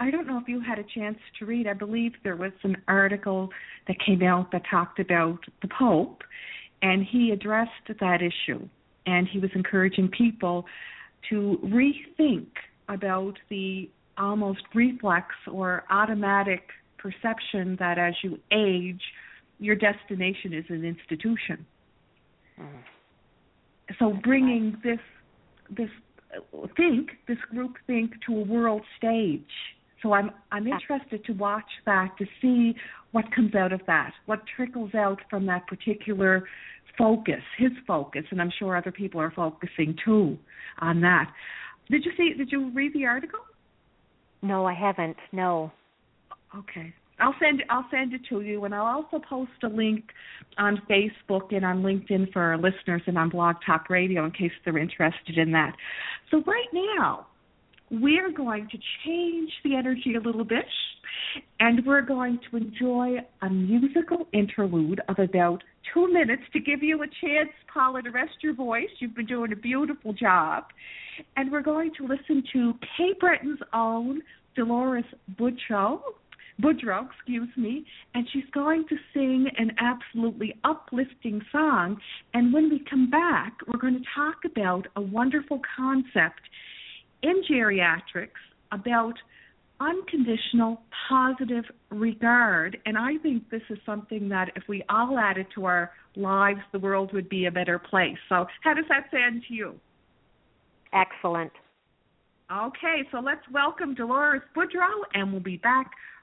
I don't know if you had a chance to read. I believe there was an article that came out that talked about the Pope, and he addressed that issue. And he was encouraging people to rethink about the almost reflex or automatic perception that as you age, your destination is an institution. Mm. So bringing this this think this group think to a world stage. So I'm I'm interested to watch that to see what comes out of that, what trickles out from that particular focus, his focus, and I'm sure other people are focusing too on that. Did you see? Did you read the article? No, I haven't. No. Okay. I'll send I'll send it to you, and I'll also post a link on Facebook and on LinkedIn for our listeners and on Blog Talk Radio in case they're interested in that. So right now, we're going to change the energy a little bit and we're going to enjoy a musical interlude of about two minutes to give you a chance, Paula, to rest your voice. You've been doing a beautiful job. And we're going to listen to Cape Breton's own Dolores Boudreau, Boudreau, excuse me, and she's going to sing an absolutely uplifting song. And when we come back, we're going to talk about a wonderful concept in geriatrics about unconditional positive regard. And I think this is something that if we all added to our lives, the world would be a better place. So, how does that sound to you? Excellent. Okay, so let's welcome Dolores Boudreau, and we'll be back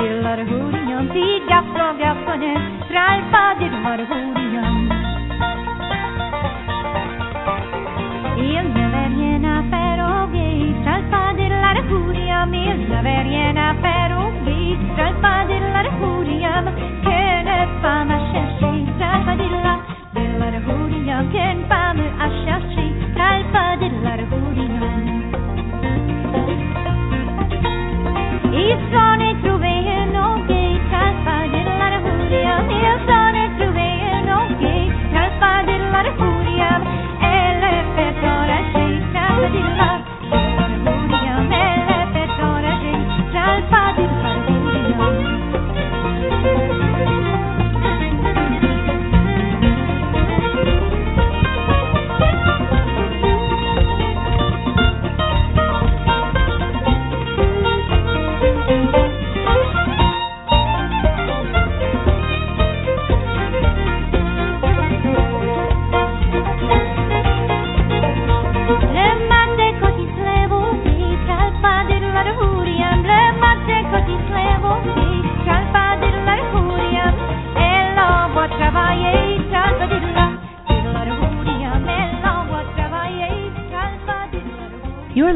Tralpadilla, Dilladahoodium. Petit garçon, garçonnet, Tralpadilladahoodium. Il n'avait rien à faire au gay, Tralpadilladahoodium. Il n'avait rien à faire au gay, Tralpadilladahoodium. Qu'une femme à chercher, Tralpadilla, Dilladahoodium. Qu'une femme à chercher,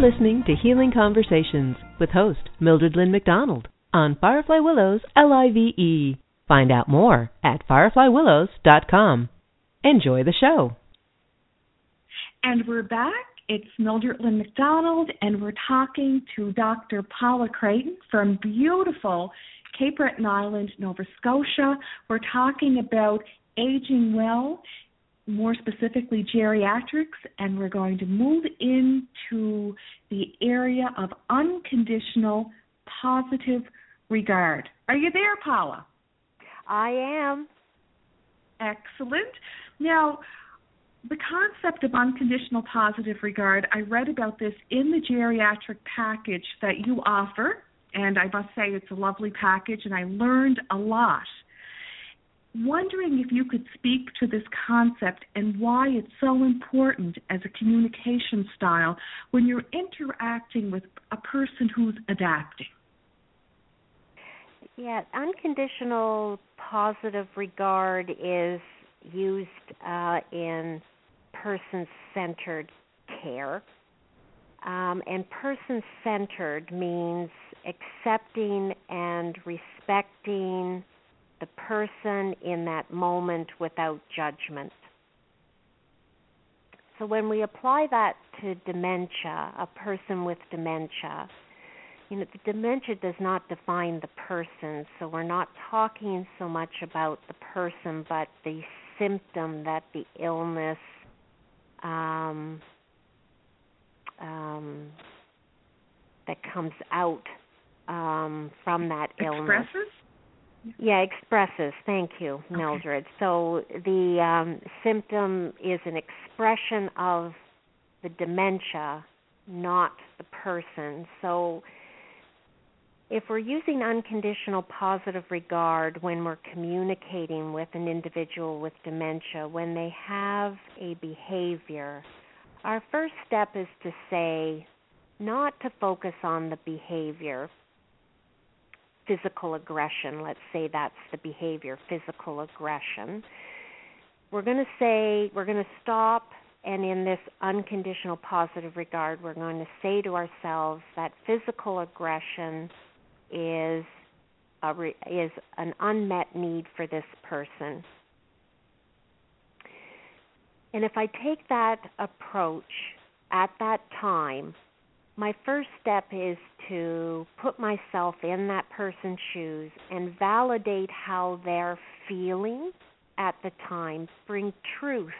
listening to Healing Conversations with host Mildred Lynn McDonald on Firefly Willows LIVE. Find out more at fireflywillows.com. Enjoy the show. And we're back. It's Mildred Lynn McDonald, and we're talking to Dr. Paula Creighton from beautiful Cape Breton Island, Nova Scotia. We're talking about aging well, more specifically geriatrics, and we're going to move into the area of unconditional positive regard. Are you there, Paula? I am. Excellent. Now, the concept of unconditional positive regard, I read about this in the geriatric package that you offer, and I must say it's a lovely package, and I learned a lot. Wondering if you could speak to this concept and why it's so important as a communication style when you're interacting with a person who's adapting. Yeah, unconditional positive regard is used uh, in person centered care. Um, and person centered means accepting and respecting the person in that moment without judgment. So when we apply that to dementia, a person with dementia, you know, the dementia does not define the person, so we're not talking so much about the person, but the symptom that the illness um, um, that comes out um, from that illness. Expresses? Yeah, expresses. Thank you, Mildred. So the um, symptom is an expression of the dementia, not the person. So if we're using unconditional positive regard when we're communicating with an individual with dementia, when they have a behavior, our first step is to say, not to focus on the behavior, physical aggression, let's say that's the behavior, physical aggression. We're going to say, we're going to stop, and in this unconditional positive regard, we're going to say to ourselves that physical aggression is re- is an unmet need for this person. And if I take that approach at that time, my first step is to put myself in that person's shoes and validate how they're feeling at the time, bring truth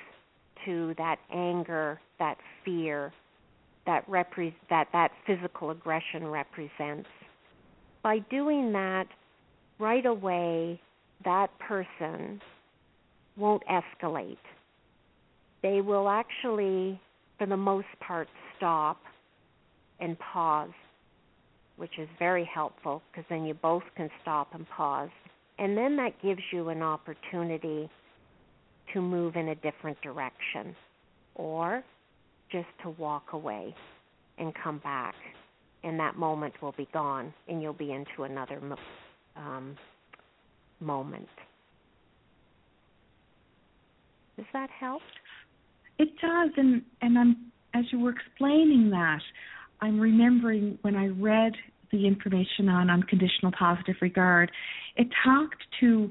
to that anger, that fear, that repre- that that physical aggression represents. By doing that, right away that person won't escalate. They will actually for the most part stop and pause, which is very helpful because then you both can stop and pause. And then that gives you an opportunity to move in a different direction or just to walk away and come back. And that moment will be gone and you'll be into another um, moment. Does that help? It does, and and I'm as you were explaining that, I'm remembering when I read the information on unconditional positive regard, it talked to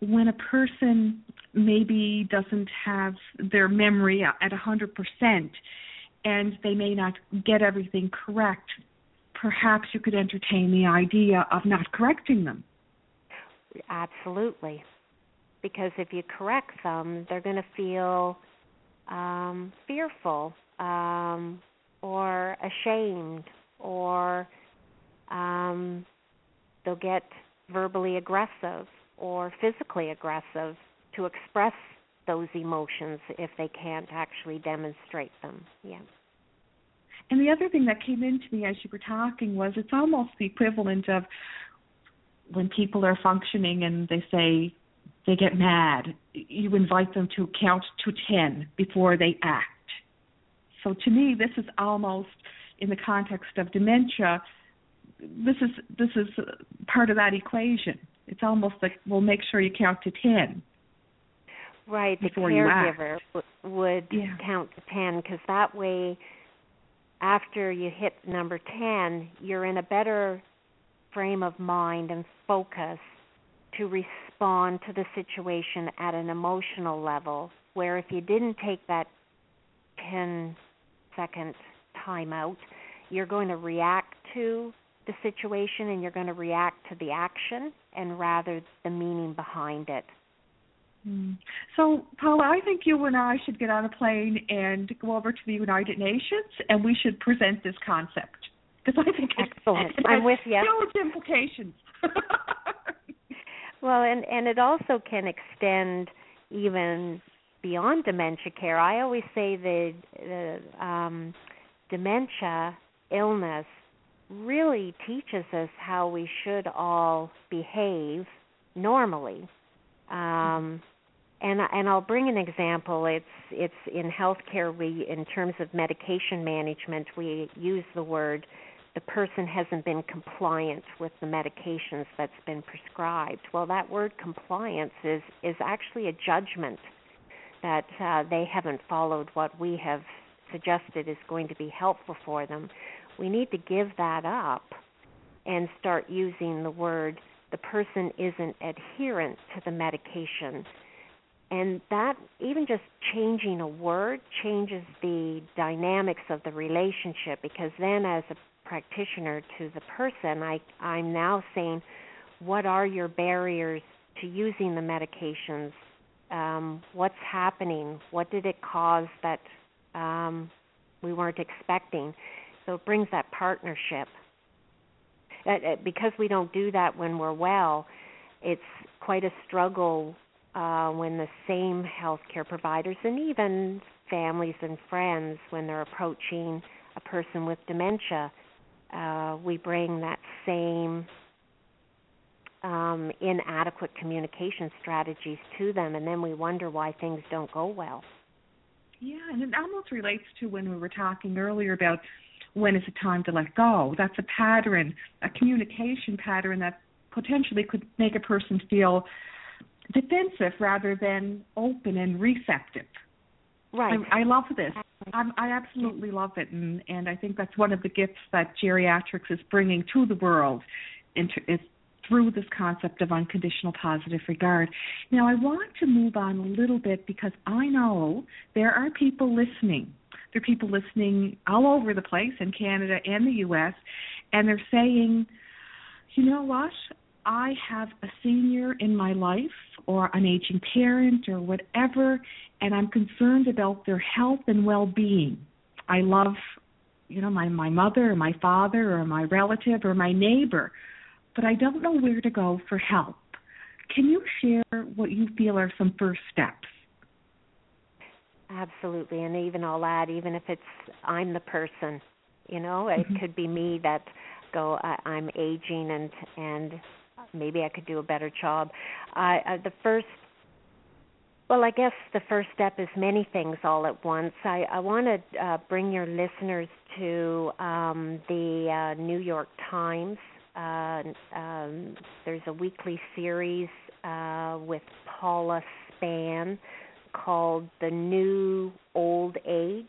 when a person maybe doesn't have their memory at 100% and they may not get everything correct, perhaps you could entertain the idea of not correcting them. Absolutely. Because if you correct them, they're going to feel um, fearful um, or ashamed or um, they'll get verbally aggressive or physically aggressive to express those emotions if they can't actually demonstrate them. Yeah. And the other thing that came into me as you were talking was it's almost the equivalent of when people are functioning and they say they get mad, you invite them to count to 10 before they act. So to me, this is almost in the context of dementia. This is this is part of that equation. It's almost like well, make sure you count to ten. Right, the caregiver w- would yeah. count to ten because that way, after you hit number ten, you're in a better frame of mind and focus to respond to the situation at an emotional level. Where if you didn't take that 10 second time out, you're going to react to the situation and you're going to react to the action and rather the meaning behind it. Hmm. So, Paula, I think you and I should get on a plane and go over to the United Nations and we should present this concept because I think excellent. It, [LAUGHS] I'm with you. Huge implications. [LAUGHS] well, and and it also can extend even beyond dementia care. I always say the, the um, dementia illness really teaches us how we should all behave normally. Um, and and I'll bring an example. It's it's in healthcare. We in terms of medication management, we use the word the person hasn't been compliant with the medications that's been prescribed. Well, that word compliance is is actually a judgment that uh, they haven't followed what we have suggested is going to be helpful for them. We need to give that up and start using the word the person isn't adherent to the medication. And that, even just changing a word, changes the dynamics of the relationship because then, as a practitioner to the person, I, I'm now saying, what are your barriers to using the medications um, what's happening, what did it cause that um, we weren't expecting. So it brings that partnership. Uh, uh, because we don't do that when we're well, it's quite a struggle uh, when the same healthcare providers and even families and friends, when they're approaching a person with dementia, uh, we bring that same um, inadequate communication strategies to them, and then we wonder why things don't go well. Yeah, and it almost relates to when we were talking earlier about when is it time to let go. That's a pattern, a communication pattern that potentially could make a person feel defensive rather than open and receptive. Right. I, I love this. I'm, I absolutely love it, and and I think that's one of the gifts that geriatrics is bringing to the world, into is through this concept of unconditional positive regard. Now, I want to move on a little bit because I know there are people listening. There are people listening all over the place in Canada and the U.S., and they're saying, you know what? I have a senior in my life or an aging parent or whatever, and I'm concerned about their health and well being. I love, you know, my, my mother or my father or my relative or my neighbor, but I don't know where to go for help. Can you share what you feel are some first steps? Absolutely, and even I'll add, even if it's I'm the person, you know, it Mm-hmm. could be me that go I, I'm aging and and maybe I could do a better job. I uh, the first well, I guess the first step is many things all at once. I, I want to uh, bring your listeners to um, the uh, New York Times. Uh, um, there's a weekly series uh, with Paula Span called The New Old Age.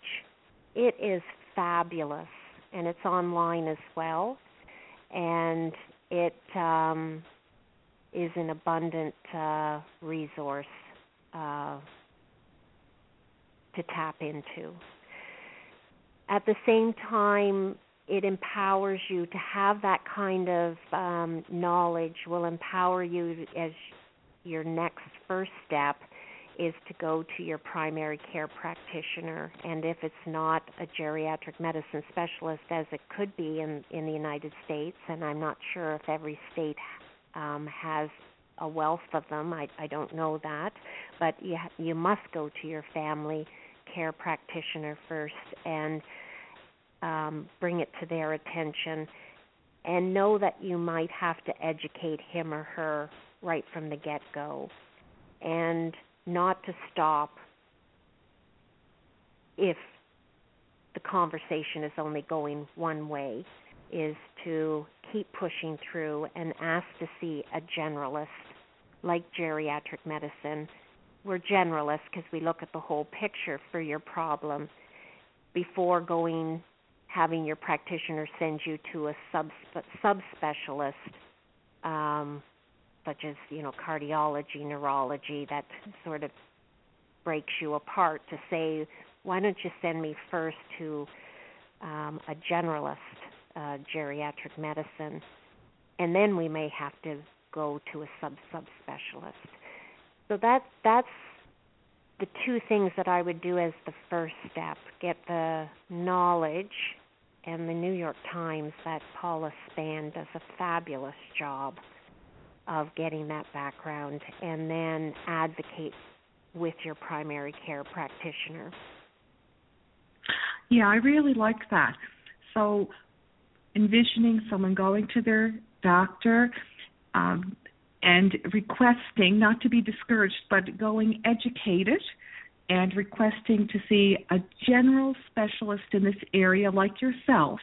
It is fabulous, and it's online as well. And it um, is an abundant uh, resource uh, to tap into. At the same time, it empowers you to have that kind of um, knowledge, will empower you as your next first step is to go to your primary care practitioner. And if it's not a geriatric medicine specialist, as it could be in, in the United States, and I'm not sure if every state um, has a wealth of them. I, I don't know that, but you ha- you must go to your family care practitioner first and um, bring it to their attention, and know that you might have to educate him or her right from the get go, and not to stop if the conversation is only going one way is to keep pushing through and ask to see a generalist like geriatric medicine. We're generalists because we look at the whole picture for your problem before going having your practitioner send you to a sub subspecialist um, such as you know cardiology, neurology that sort of breaks you apart to say why don't you send me first to um, a generalist uh, geriatric medicine, and then we may have to go to a sub subspecialist. So that that's the two things that I would do as the first step: get the knowledge, and the New York Times that Paula Span does a fabulous job of getting that background, and then advocate with your primary care practitioner. Yeah, I really like that. So, envisioning someone going to their doctor um, and requesting, not to be discouraged, but going educated and requesting to see a general specialist in this area like yourself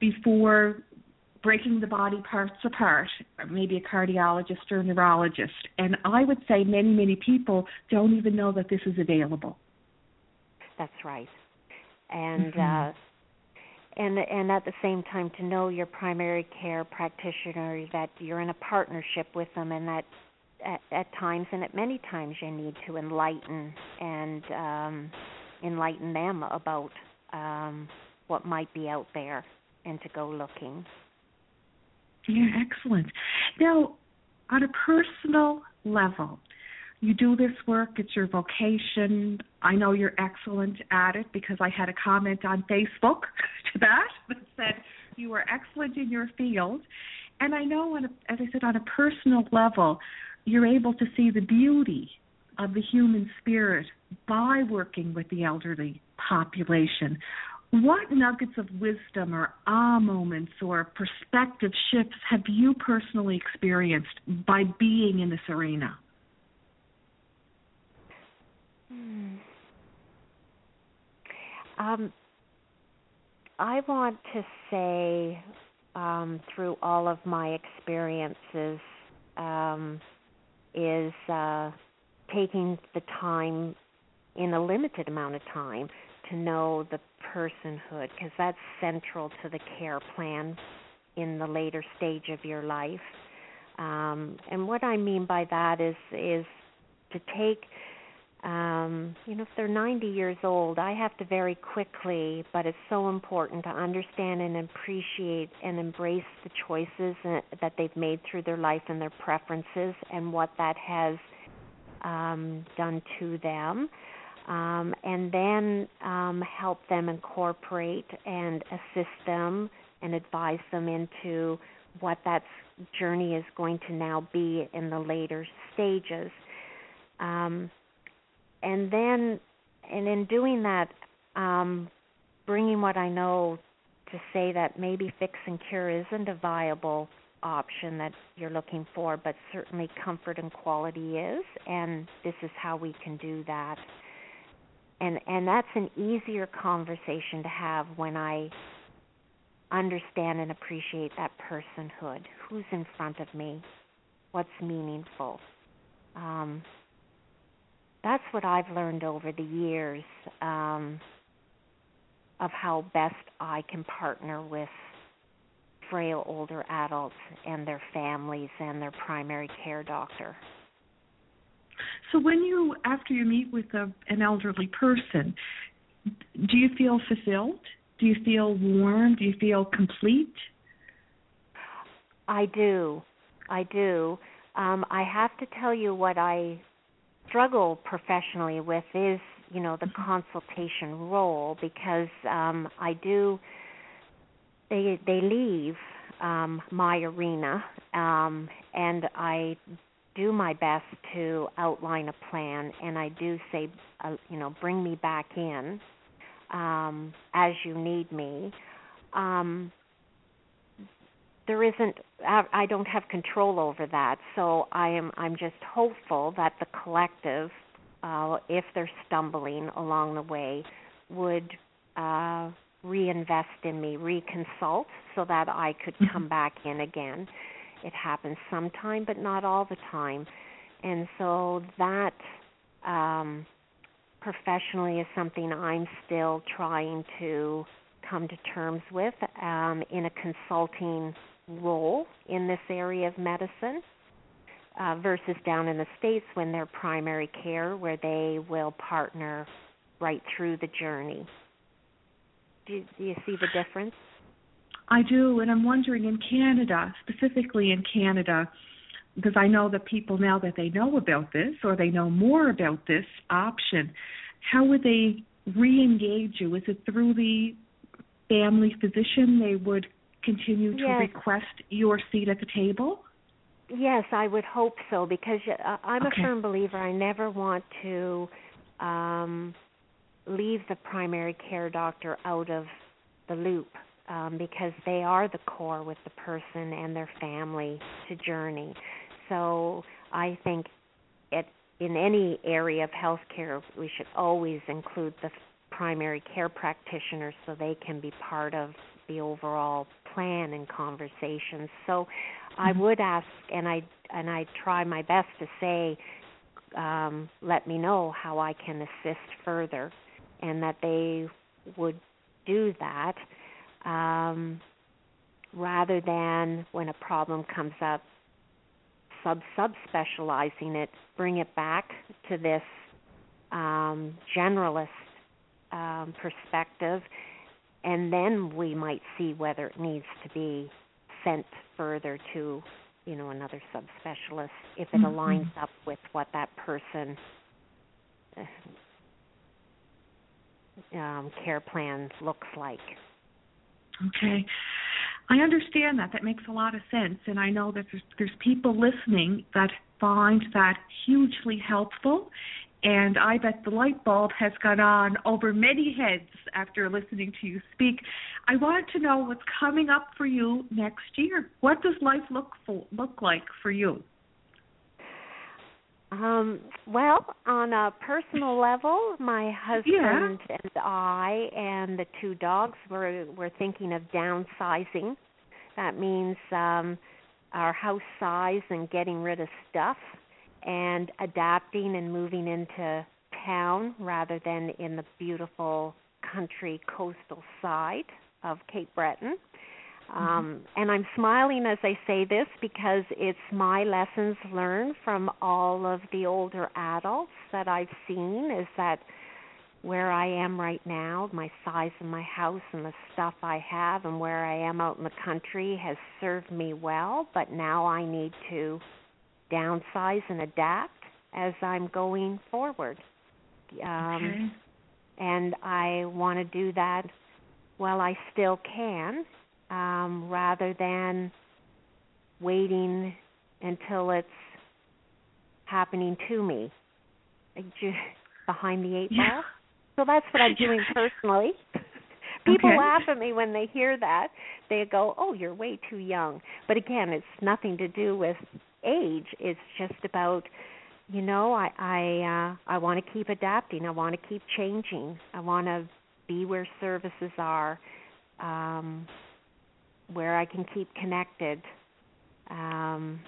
before breaking the body parts apart, maybe a cardiologist or a neurologist. And I would say many, many people don't even know that this is available. That's right. And Mhm. uh and and at the same time to know your primary care practitioner that you're in a partnership with them and that at, at times and at many times you need to enlighten and um enlighten them about um what might be out there and to go looking. Yeah, excellent. Now, on a personal level, you do this work, it's your vocation. I know you're excellent at it because I had a comment on Facebook [LAUGHS] to that that said you are excellent in your field. And I know, on a, as I said, on a personal level, you're able to see the beauty of the human spirit by working with the elderly population. What nuggets of wisdom or ah moments or perspective shifts have you personally experienced by being in this arena? Hmm. Um, I want to say um, through all of my experiences um, is uh, taking the time in a limited amount of time to know the personhood because that's central to the care plan in the later stage of your life. Um, and what I mean by that is is to take um, you know, if they're 90 years old, I have to very quickly, but it's so important to understand and appreciate and embrace the choices that they've made through their life and their preferences and what that has um, done to them. Um, and then um, help them incorporate and assist them and advise them into what that journey is going to now be in the later stages. Um, and then, and in doing that, um, bringing what I know to say that maybe fix and cure isn't a viable option that you're looking for, but certainly comfort and quality is, and this is how we can do that. And and that's an easier conversation to have when I understand and appreciate that personhood. Who's in front of me? What's meaningful? Um, that's what I've learned over the years um, of how best I can partner with frail older adults and their families and their primary care doctor. So when you after you meet with a, an elderly person, do you feel fulfilled? Do you feel warm? Do you feel complete? I do. I do. Um, I have to tell you what I struggle professionally with is you know the consultation role because um I do they they leave um my arena um and I do my best to outline a plan and I do say uh, you know bring me back in um as you need me. Um there isn't I don't have control over that. So I am I'm just hopeful that the collective uh if they're stumbling along the way would uh reinvest in me, reconsult so that I could mm-hmm. come back in again. It happens sometime but not all the time. And so that um professionally is something I'm still trying to come to terms with um, in a consulting role in this area of medicine uh, versus down in the States when they're primary care, where they will partner right through the journey. Do you, do you see the difference? I do, and I'm wondering in Canada, specifically in Canada, because I know that people now that they know about this or they know more about this option, how would they re-engage you? Is it through the family physician they would continue to yes. request your seat at the table? Yes, I would hope so because uh, I'm okay. a firm believer. I never want to um, leave the primary care doctor out of the loop um, because they are the core with the person and their family to journey. So I think it in any area of healthcare, we should always include the primary care practitioners so they can be part of the overall plan and conversations. So I mm-hmm. would ask and I and I try my best to say um, let me know how I can assist further and that they would do that um, rather than when a problem comes up sub subspecializing it bring it back to this um, generalist um, perspective and then we might see whether it needs to be sent further to you know another subspecialist if it mm-hmm. aligns up with what that person uh, um, care plan looks like. Okay. I understand that. That makes a lot of sense. And I know that there's, there's people listening that find that hugely helpful and I bet the light bulb has gone on over many heads after listening to you speak. I wanted to know what's coming up for you next year. What does life look for, look like for you? Um, well, on a personal level, my husband yeah. and I and the two dogs were were thinking of downsizing. That means um our house size and getting rid of stuff and adapting and moving into town rather than in the beautiful country coastal side of Cape Breton. Mm-hmm. Um, and I'm smiling as I say this because it's my lessons learned from all of the older adults that I've seen is that where I am right now, my size of my house and the stuff I have and where I am out in the country has served me well, but now I need to downsize and adapt as I'm going forward. Um, okay. And I want to do that while I still can, um, rather than waiting until it's happening to me. Behind the eight yeah. ball. So that's what I'm [LAUGHS] doing personally. [LAUGHS] People okay. laugh at me when they hear that. They go, "Oh, you're way too young." But again, it's nothing to do with age. It's just about you know, I I uh I want to keep adapting. I want to keep changing. I want to be where services are um where I can keep connected. Um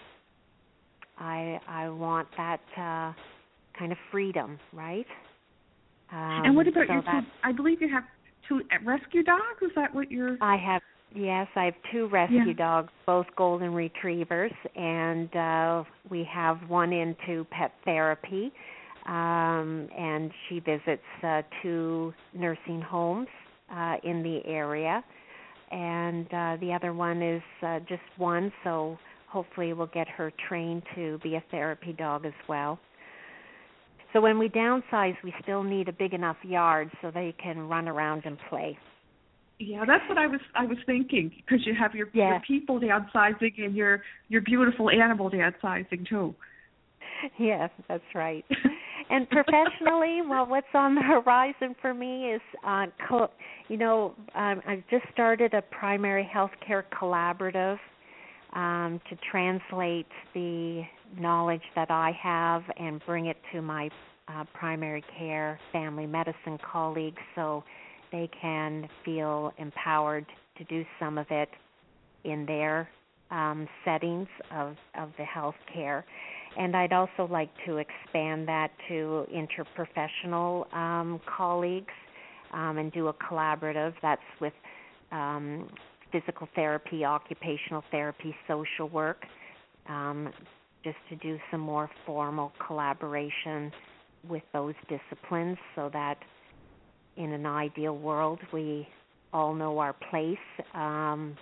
I I want that uh kind of freedom, right? Um, and what about so your two? I believe you have two rescue dogs. Is that what you're? I have yes, I have two rescue Yeah. dogs, both golden retrievers, and uh we have one into pet therapy. Um and she visits uh two nursing homes uh in the area. And uh the other one is uh just one, so hopefully we'll get her trained to be a therapy dog as well. So when we downsize, we still need a big enough yard so they can run around and play. Yeah, that's what I was I was thinking because you have your Yeah. your people downsizing and your your beautiful animal downsizing too. Yes, that's right. [LAUGHS] and professionally, well, what's on the horizon for me is, uh, co- you know, um, I've just started a primary healthcare collaborative um, to translate the knowledge that I have and bring it to my uh, primary care family medicine colleagues so they can feel empowered to do some of it in their um, settings of, of the healthcare. And I'd also like to expand that to interprofessional um, colleagues um, and do a collaborative that's with um, physical therapy, occupational therapy, social work, um, just to do some more formal collaboration with those disciplines so that in an ideal world we all know our place um,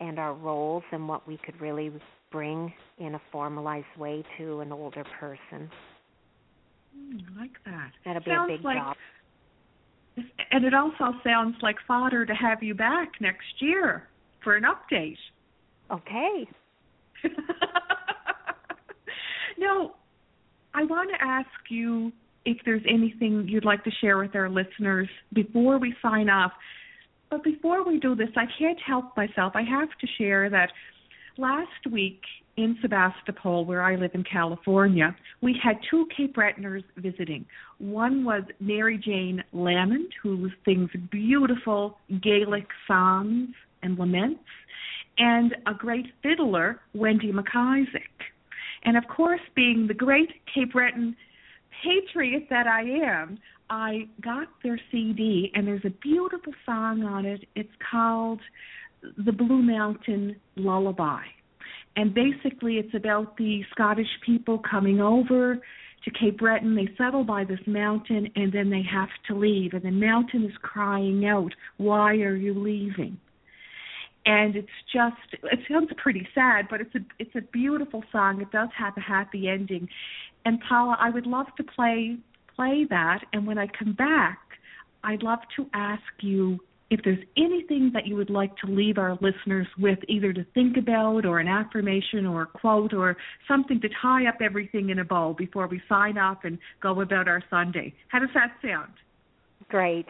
and our roles and what we could really bring in a formalized way to an older person. Mm, I like that. That'll be Sounds a big like, job. And it also sounds like fodder to have you back next year for an update. Okay. [LAUGHS] now, I want to ask you if there's anything you'd like to share with our listeners before we sign off. But before we do this, I can't help myself. I have to share that last week in Sebastopol, where I live in California, we had two Cape Bretoners visiting. One was Mary Jane Lamond, who sings beautiful Gaelic songs and laments, and a great fiddler, Wendy MacIsaac. And of course, being the great Cape Breton patriot that I am, I got their CD, and there's a beautiful song on it. It's called The Blue Mountain Lullaby. And basically, it's about the Scottish people coming over to Cape Breton. They settle by this mountain, and then they have to leave. And the mountain is crying out, Why are you leaving? And it's just it sounds pretty sad but it's a it's a beautiful song. It does have a happy ending. And paula i would love to play play that. And when i come back i'd love to ask you if there's anything that you would like to leave our listeners with either to think about or an affirmation or a quote or something to tie up everything in a bow before we sign off and go about our sunday. How does that sound? Great.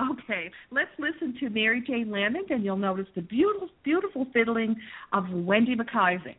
Okay, let's listen to Mary Jane Lamond, and you'll notice the beautiful, beautiful fiddling of Wendy MacIsaac.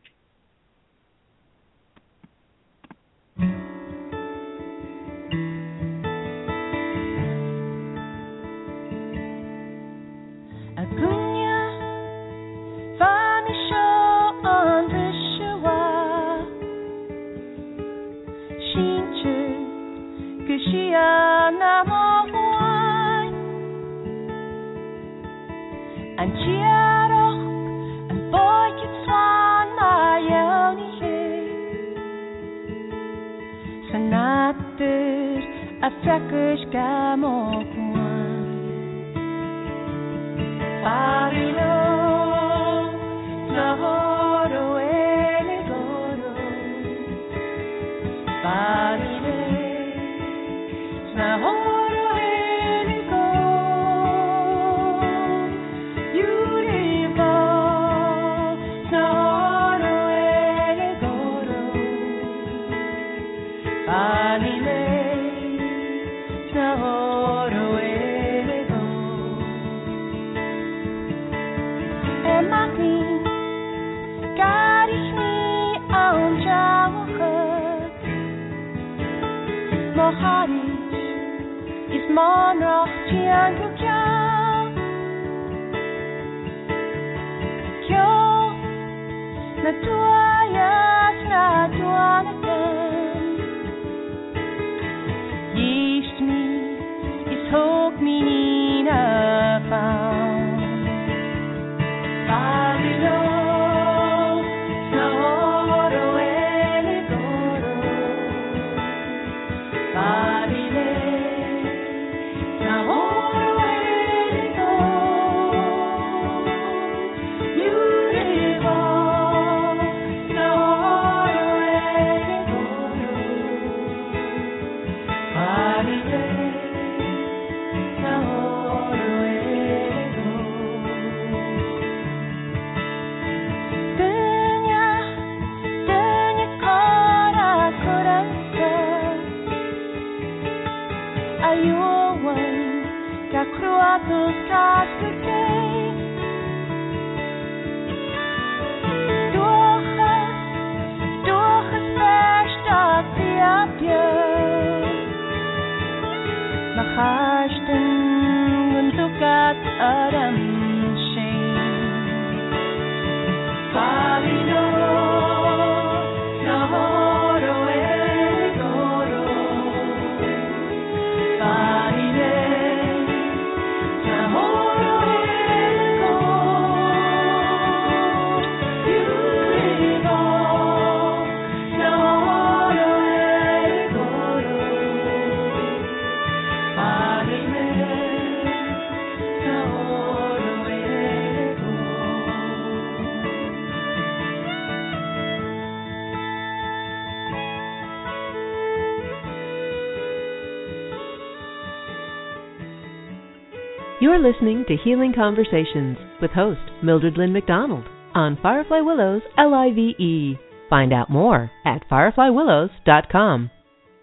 You're listening to Healing Conversations with host Mildred Lynn McDonald on Firefly Willows LIVE. Find out more at fireflywillows.com.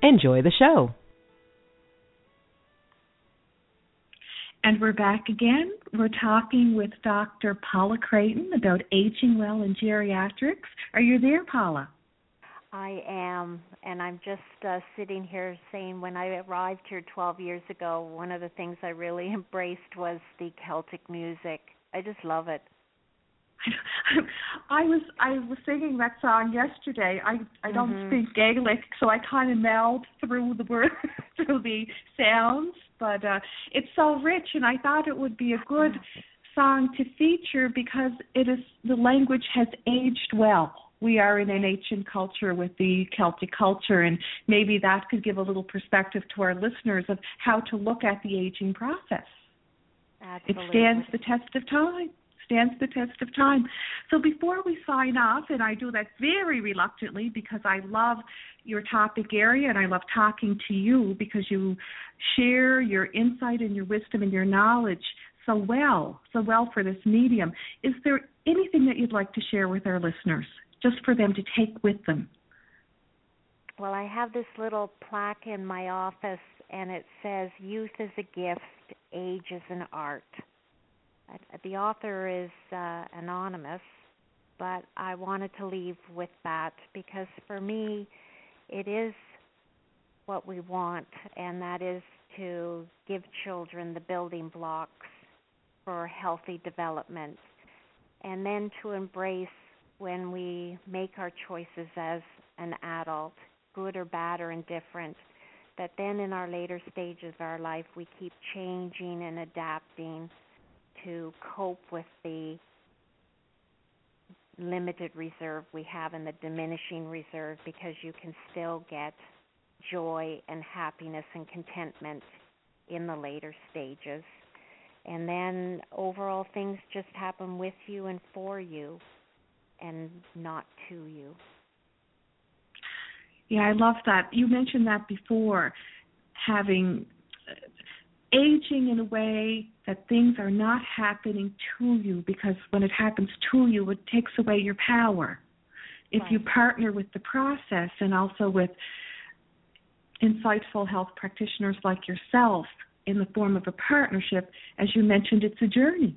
Enjoy the show. And we're back again. We're talking with Dr. Paula Creighton about aging well in geriatrics. Are you there, Paula? I am, and I'm just uh, sitting here saying when I arrived here 12 years ago, one of the things I really [LAUGHS] embraced was the Celtic music. I just love it. [LAUGHS] I was I was singing that song yesterday. I I don't Mhm. speak Gaelic, so I kind of meld through the words [LAUGHS] through the sounds, but uh it's so rich, and I thought it would be a good song to feature because it is the language has aged well. We are in an ancient culture with the Celtic culture, and maybe that could give a little perspective to our listeners of how to look at the aging process. Absolutely. It stands the test of time. Stands the test of time. So before we sign off, and I do that very reluctantly because I love your topic area and I love talking to you because you share your insight and your wisdom and your knowledge so well, so well for this medium. Is there anything that you'd like to share with our listeners, just for them to take with them? Well, I have this little plaque in my office, and it says, Youth is a gift, age is an art. Uh, The author is uh, anonymous, but I wanted to leave with that because for me, it is what we want, and that is to give children the building blocks for healthy development, and then to embrace when we make our choices as an adult, good or bad or indifferent, that then in our later stages of our life we keep changing and adapting to cope with the limited reserve we have and the diminishing reserve because you can still get joy and happiness and contentment in the later stages. And then overall things just happen with you and for you and not to you. Yeah, I love that. You mentioned that before, having uh, aging in a way that things are not happening to you because when it happens to you, it takes away your power. If you partner with the process and also with insightful health practitioners like yourself in the form of a partnership, as you mentioned, it's a journey.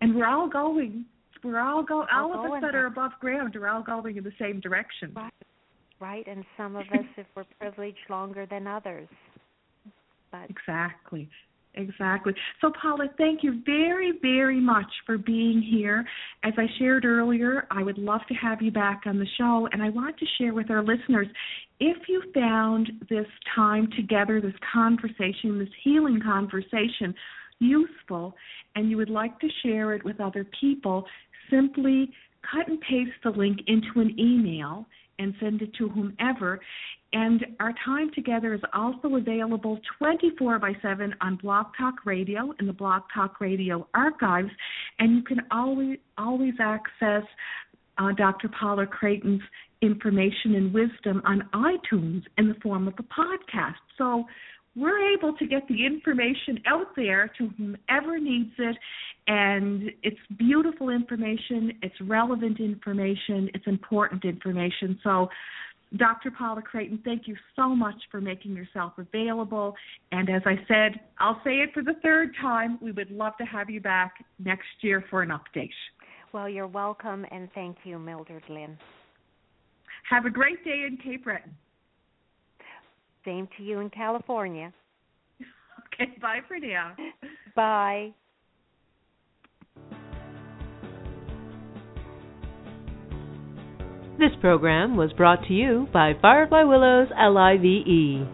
And we're all going we're all go all of us that are above ground are all going in the same direction. right? And some of [LAUGHS] us, if we're privileged, longer than others. But exactly. Exactly. So, Paula, thank you very, very much for being here. As I shared earlier, I would love to have you back on the show, and I want to share with our listeners if you found this time together, this conversation, this healing conversation, useful, and you would like to share it with other people, simply cut and paste the link into an email and send it to whomever. And our time together is also available 24 by 7 on Blog Talk Radio in the Blog Talk Radio archives. And you can always, always access uh, Dr. Paula Creighton's information and wisdom on iTunes in the form of a podcast. So we're able to get the information out there to whomever needs it and it's beautiful information it's relevant information it's important information. So dr paula creighton thank you so much for making yourself available. And as i said i'll say it for the third time we would love to have you back next year for an update. Well you're welcome and thank you mildred lynn. Have a great day in cape breton same to you in California. [LAUGHS] Okay, bye for now. Bye. This program was brought to you by Firefly Willows LIVE.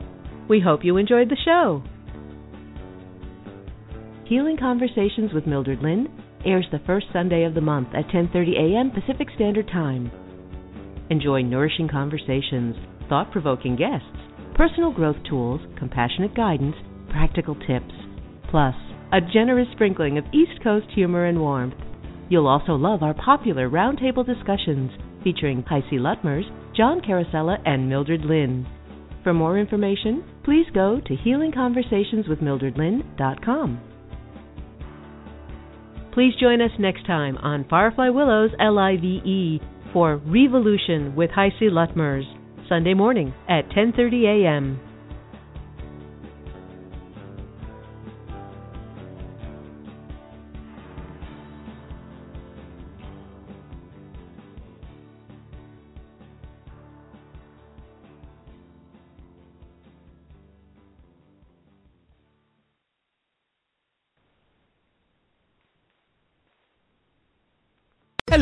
We hope you enjoyed the show. Healing Conversations with Mildred Lynn airs the first Sunday of the month at 10:30 a.m. Pacific Standard Time. Enjoy nourishing conversations, thought-provoking guests, personal growth tools, compassionate guidance, practical tips, plus a generous sprinkling of East Coast humor and warmth. You'll also love our popular roundtable discussions featuring HiC Luttmers, John Carosella, and Mildred Lynn. For more information, please go to healingconversationswithmildredlynn.com. Please join us next time on Firefly Willows LIVE for Revolution with HiC Luttmers. Sunday morning at 10:30 a.m.